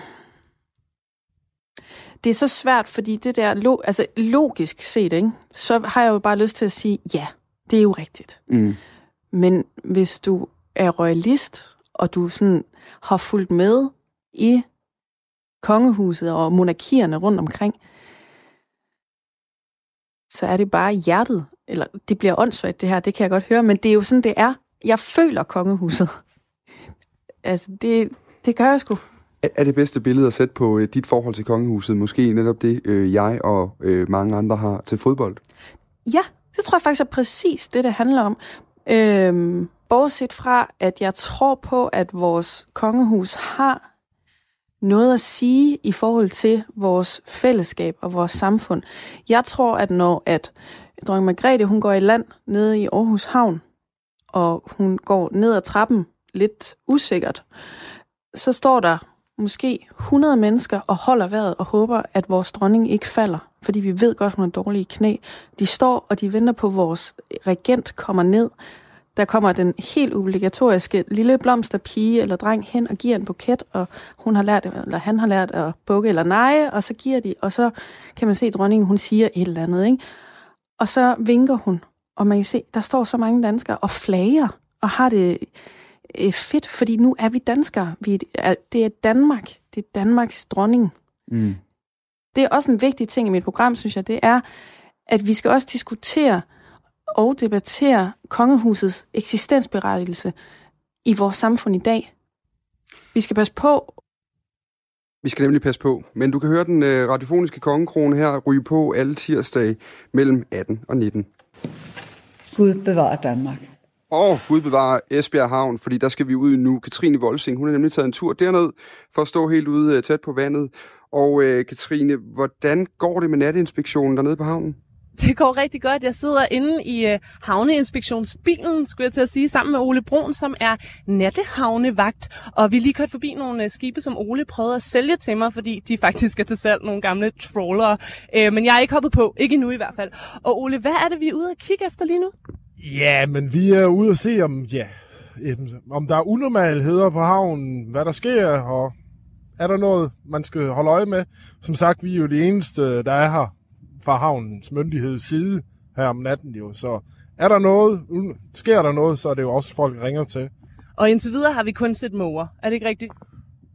det er så svært, fordi det der, lo- altså logisk set, ikke, så har jeg jo bare lyst til at sige, ja, det er jo rigtigt. Mm. Men hvis du er royalist, og du sådan har fulgt med i kongehuset og monarkierne rundt omkring, så er det bare hjertet. Eller det bliver åndssvagt, det her, det kan jeg godt høre, men det er jo sådan, det er. Jeg føler kongehuset. altså, det, det gør jeg sgu. Er- det bedste billede at sætte på øh, dit forhold til kongehuset måske netop det, øh, jeg og øh, mange andre har til fodbold? Ja, det tror jeg faktisk er præcis det, det handler om. Øhm, bortset fra, at jeg tror på, at vores kongehus har noget at sige i forhold til vores fællesskab og vores samfund. Jeg tror, at når at dronning Margrethe hun går i land nede i Aarhus Havn, og hun går ned ad trappen lidt usikkert, så står der måske 100 mennesker og holder vejret og håber, at vores dronning ikke falder, fordi vi ved godt, hun er dårlig i knæ. De står, og de venter på, at vores regent kommer ned. Der kommer den helt obligatoriske lille blomsterpige eller dreng hen og giver en buket, og hun har lært, eller han har lært at bukke eller neje, og så giver de, og så kan man se, at dronningen hun siger et eller andet, ikke? Og så vinker hun, og man kan se, der står så mange danskere og flager, og har det øh, fedt, fordi nu er vi danskere. Vi er, det er Danmark. Det er Danmarks dronning. Mm. Det er også en vigtig ting i mit program, synes jeg, det er, at vi skal også diskutere og debattere kongehusets eksistensberettigelse i vores samfund i dag. Vi skal passe på. Vi skal nemlig passe på, men du kan høre den øh, radiofoniske kongekrone her ryge på alle tirsdage mellem 18 og 19. Gud bevarer Danmark. Og Gud bevarer Esbjerg Havn, fordi der skal vi ud nu. Katrine Volsing, hun har nemlig taget en tur derned for at stå helt ude øh, tæt på vandet. Og øh, Katrine, hvordan går det med natteinspektionen dernede på havnen? Det går rigtig godt. Jeg sidder inde i øh, havneinspektionsbilen, skulle jeg til at sige, sammen med Ole Brun, som er nattehavnevagt. Og vi er lige kørt forbi nogle øh, skibe, som Ole prøvede at sælge til mig, fordi de faktisk er til salg nogle gamle trawlere. Øh, men jeg er ikke hoppet på, ikke endnu i hvert fald. Og Ole, hvad er det, vi er ude at kigge efter lige nu? Ja, men vi er ude og se, om, ja, om der er unormalheder på havnen, hvad der sker, og er der noget, man skal holde øje med. Som sagt, vi er jo de eneste, der er her fra havnens myndigheds side her om natten jo, så er der noget, sker der noget, så er det jo også folk ringer til. Og indtil videre har vi kun set måger. Er det ikke rigtigt?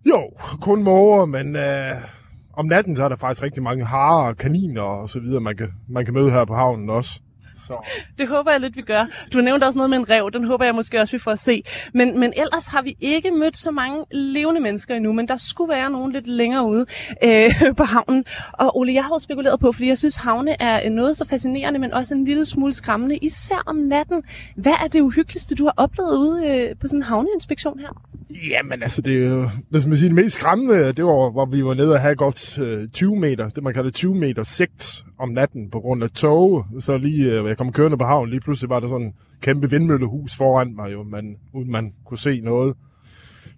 Jo, kun måger, men øh, om natten så er der faktisk rigtig mange harer, kaniner og så videre, man kan, man kan møde her på havnen også. Så. Det håber jeg lidt, vi gør. Du nævnte også noget med en rev. Den håber jeg måske også, vi får at se. Men, men ellers har vi ikke mødt så mange levende mennesker endnu, men der skulle være nogen lidt længere ude øh, på havnen. Og Ole, jeg har jo spekuleret på, fordi jeg synes, havne er noget så fascinerende, men også en lille smule skræmmende, især om natten. Hvad er det uhyggeligste, du har oplevet ude øh, på sådan en havneinspektion her? Jamen altså, det, er jo- skal man sige, det mest skræmmende, det var, hvor vi var nede og have godt øh, 20 meter, det man kalder 20 meter sigt om natten på grund af tog. Så lige, øh, jeg kom kørende på havnen, lige pludselig var der sådan en kæmpe vindmøllehus foran mig, jo, man, uden man kunne se noget.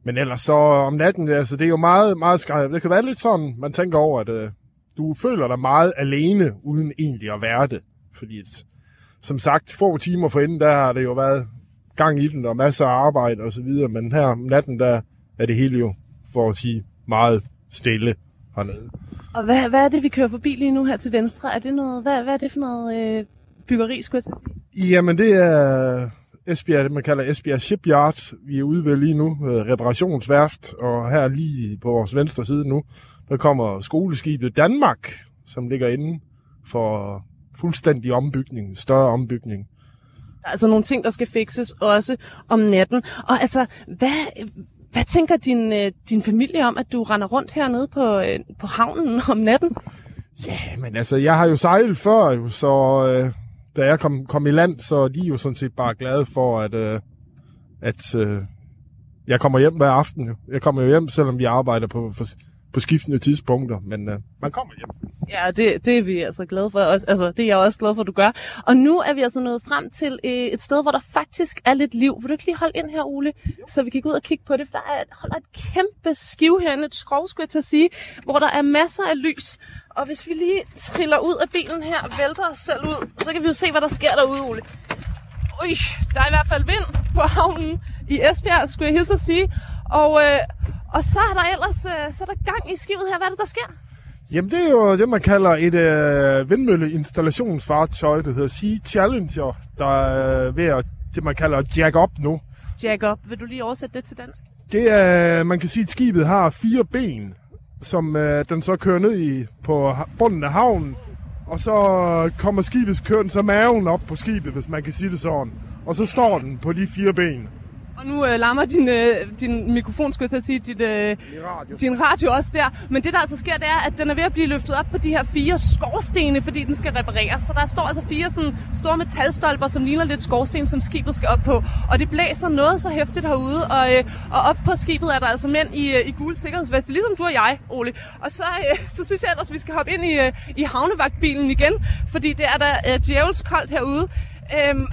Men ellers så om natten, altså det er jo meget, meget skræmmende. Det kan være lidt sådan, man tænker over, at øh, du føler dig meget alene, uden egentlig at være det. Fordi som sagt, få timer for inden, der har det jo været gang i den, og masser af arbejde og så videre, men her om natten, der er det hele jo, for at sige, meget stille hernede. Og hvad, hvad er det, vi kører forbi lige nu her til venstre? Er det noget, hvad, hvad er det for noget øh, byggeri, skulle jeg sige? Jamen, det er Esbjerg, det man kalder Esbjerg Shipyard. Vi er ude ved lige nu, øh, reparationsværft, og her lige på vores venstre side nu, der kommer skoleskibet Danmark, som ligger inde for fuldstændig ombygning, større ombygning. Der er altså nogle ting, der skal fikses også om natten. Og altså, hvad, hvad tænker din, øh, din familie om, at du render rundt hernede på, øh, på havnen om natten? Ja, men altså, jeg har jo sejlet før, jo, så øh, da jeg kom, kom i land, så de er jo sådan set bare glade for, at, øh, at øh, jeg kommer hjem hver aften. Jo. Jeg kommer jo hjem, selvom vi arbejder på, for, på skiftende tidspunkter, men øh, man kommer hjem. Ja, det, det er vi altså glade for. Også, altså, det er jeg også glad for, at du gør. Og nu er vi altså nået frem til øh, et sted, hvor der faktisk er lidt liv. Vil du ikke lige holde ind her, Ole? Så vi kan gå ud og kigge på det. For der er, holder et kæmpe skiv herinde, et skrov, skulle jeg til at sige, hvor der er masser af lys. Og hvis vi lige triller ud af bilen her og vælter os selv ud, så kan vi jo se, hvad der sker derude, Ole. Ui, der er i hvert fald vind på havnen i Esbjerg, skulle jeg hilse at sige. Og, øh, og så er der ellers øh, så er der gang i skibet her. Hvad er det, der sker? Jamen, det er jo det, man kalder et øh, vindmølleinstallationsfartøj, der hedder Sea Challenger, der er ved at, det, man kalder jack up nu. Jack up. Vil du lige oversætte det til dansk? Det er, man kan sige, at skibet har fire ben, som øh, den så kører ned i på bunden af havnen, og så kommer skibets køren så maven op på skibet, hvis man kan sige det sådan. Og så står den på de fire ben. Og nu øh, larmer din, øh, din mikrofon, skulle jeg til at sige, dit, øh, radio. din radio også der. Men det, der altså sker, det er, at den er ved at blive løftet op på de her fire skorstene, fordi den skal repareres. Så der står altså fire sådan store metalstolper, som ligner lidt skorsten, som skibet skal op på. Og det blæser noget så hæftigt herude. Og, øh, og op på skibet er der altså mænd i, øh, i gule sikkerhedsveste, ligesom du og jeg, Ole. Og så, øh, så synes jeg ellers, at vi skal hoppe ind i, øh, i havnevagtbilen igen, fordi det er der øh, djævels koldt herude. Øhm,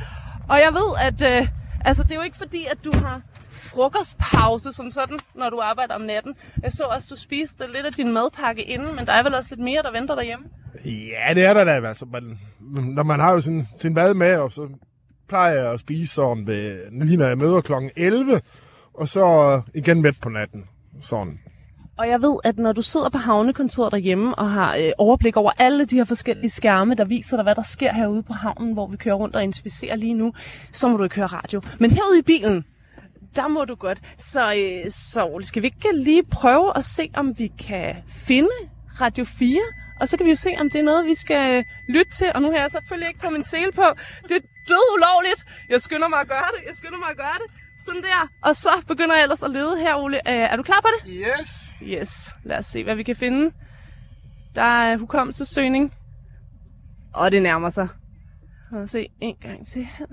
og jeg ved, at... Øh, Altså, det er jo ikke fordi, at du har frokostpause som sådan, når du arbejder om natten. Jeg så også, du spiste lidt af din madpakke inden, men der er vel også lidt mere, der venter derhjemme? Ja, det er der da. Altså, man, når man har jo sin, sin mad med, og så plejer jeg at spise sådan ved, lige når jeg møder klokken 11, og så igen midt på natten. Sådan. Og jeg ved, at når du sidder på havnekontoret derhjemme og har øh, overblik over alle de her forskellige skærme, der viser dig, hvad der sker herude på havnen, hvor vi kører rundt og inspicerer lige nu, så må du ikke høre radio. Men herude i bilen, der må du godt. Så, øh, så skal vi ikke lige prøve at se, om vi kan finde Radio 4? Og så kan vi jo se, om det er noget, vi skal øh, lytte til. Og nu har jeg selvfølgelig ikke taget min sele på. Det er død ulovligt. Jeg skynder mig at gøre det. Jeg skynder mig at gøre det. Sådan der. Og så begynder jeg ellers at lede her, Ole. Øh, er du klar på det? Yes. Yes. Lad os se, hvad vi kan finde. Der er hukommelsessøgning. Og det nærmer sig. Lad os se en gang til her.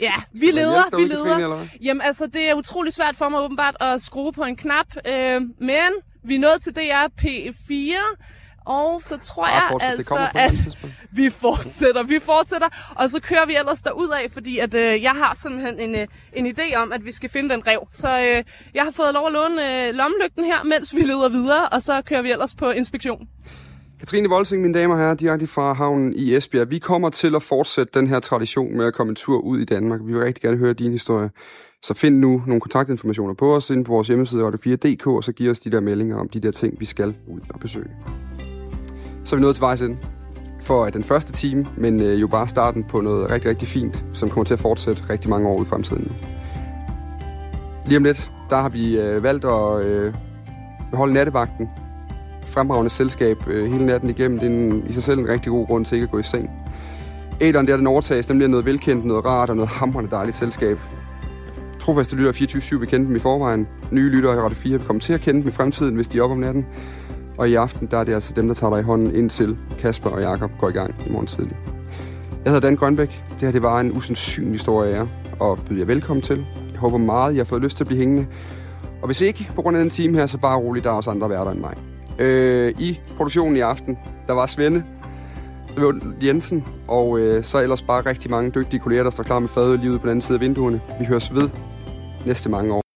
Ja, vi leder, vi leder. Jamen altså, det er utrolig svært for mig åbenbart at skrue på en knap. Øh, men vi er nået til DR P4. Og så tror jeg fortsæt. Altså, at vi fortsætter, vi fortsætter. Og så kører vi ellers af, fordi at, øh, jeg har simpelthen en, øh, en idé om, at vi skal finde den rev. Så øh, jeg har fået lov at låne øh, lommelygten her, mens vi leder videre, og så kører vi ellers på inspektion. Katrine Volsing, mine damer og herrer, direkte fra havnen i Esbjerg. Vi kommer til at fortsætte den her tradition med at komme en tur ud i Danmark. Vi vil rigtig gerne høre din historie. Så find nu nogle kontaktinformationer på os inde på vores hjemmeside radio4.dk, og så giv os de der meldinger om de der ting, vi skal ud og besøge. Så er vi nået til vejs ende for øh, den første time, men øh, jo bare starten på noget rigtig, rigtig fint, som kommer til at fortsætte rigtig mange år ud i fremtiden. Lige om lidt, der har vi øh, valgt at øh, beholde nattevagten fremragende selskab øh, hele natten igennem. Det er en, i sig selv en rigtig god grund til ikke at gå i seng. Æderen der, den overtages, nemlig noget velkendt, noget rart og noget hamrende dejligt selskab. Trofaste lyttere 24-7 vil kende dem i forvejen. Nye lyttere i Radio 4 vil komme til at kende dem i fremtiden, hvis de er op om natten. Og i aften, der er det altså dem, der tager dig i hånden indtil Kasper og Jakob går i gang i morgen tidlig. Jeg hedder Dan Grønbæk. Det her det var en usandsynlig historie af jer, og byder jer velkommen til. Jeg håber meget, jeg har fået lyst til at blive hængende. Og hvis ikke, på grund af den time her, så bare roligt, der er også andre værter end mig. Øh, I produktionen i aften, der var Svende Lund Jensen, og øh, så ellers bare rigtig mange dygtige kolleger, der står klar med fadet livet på den anden side af vinduerne. Vi høres ved næste mange år.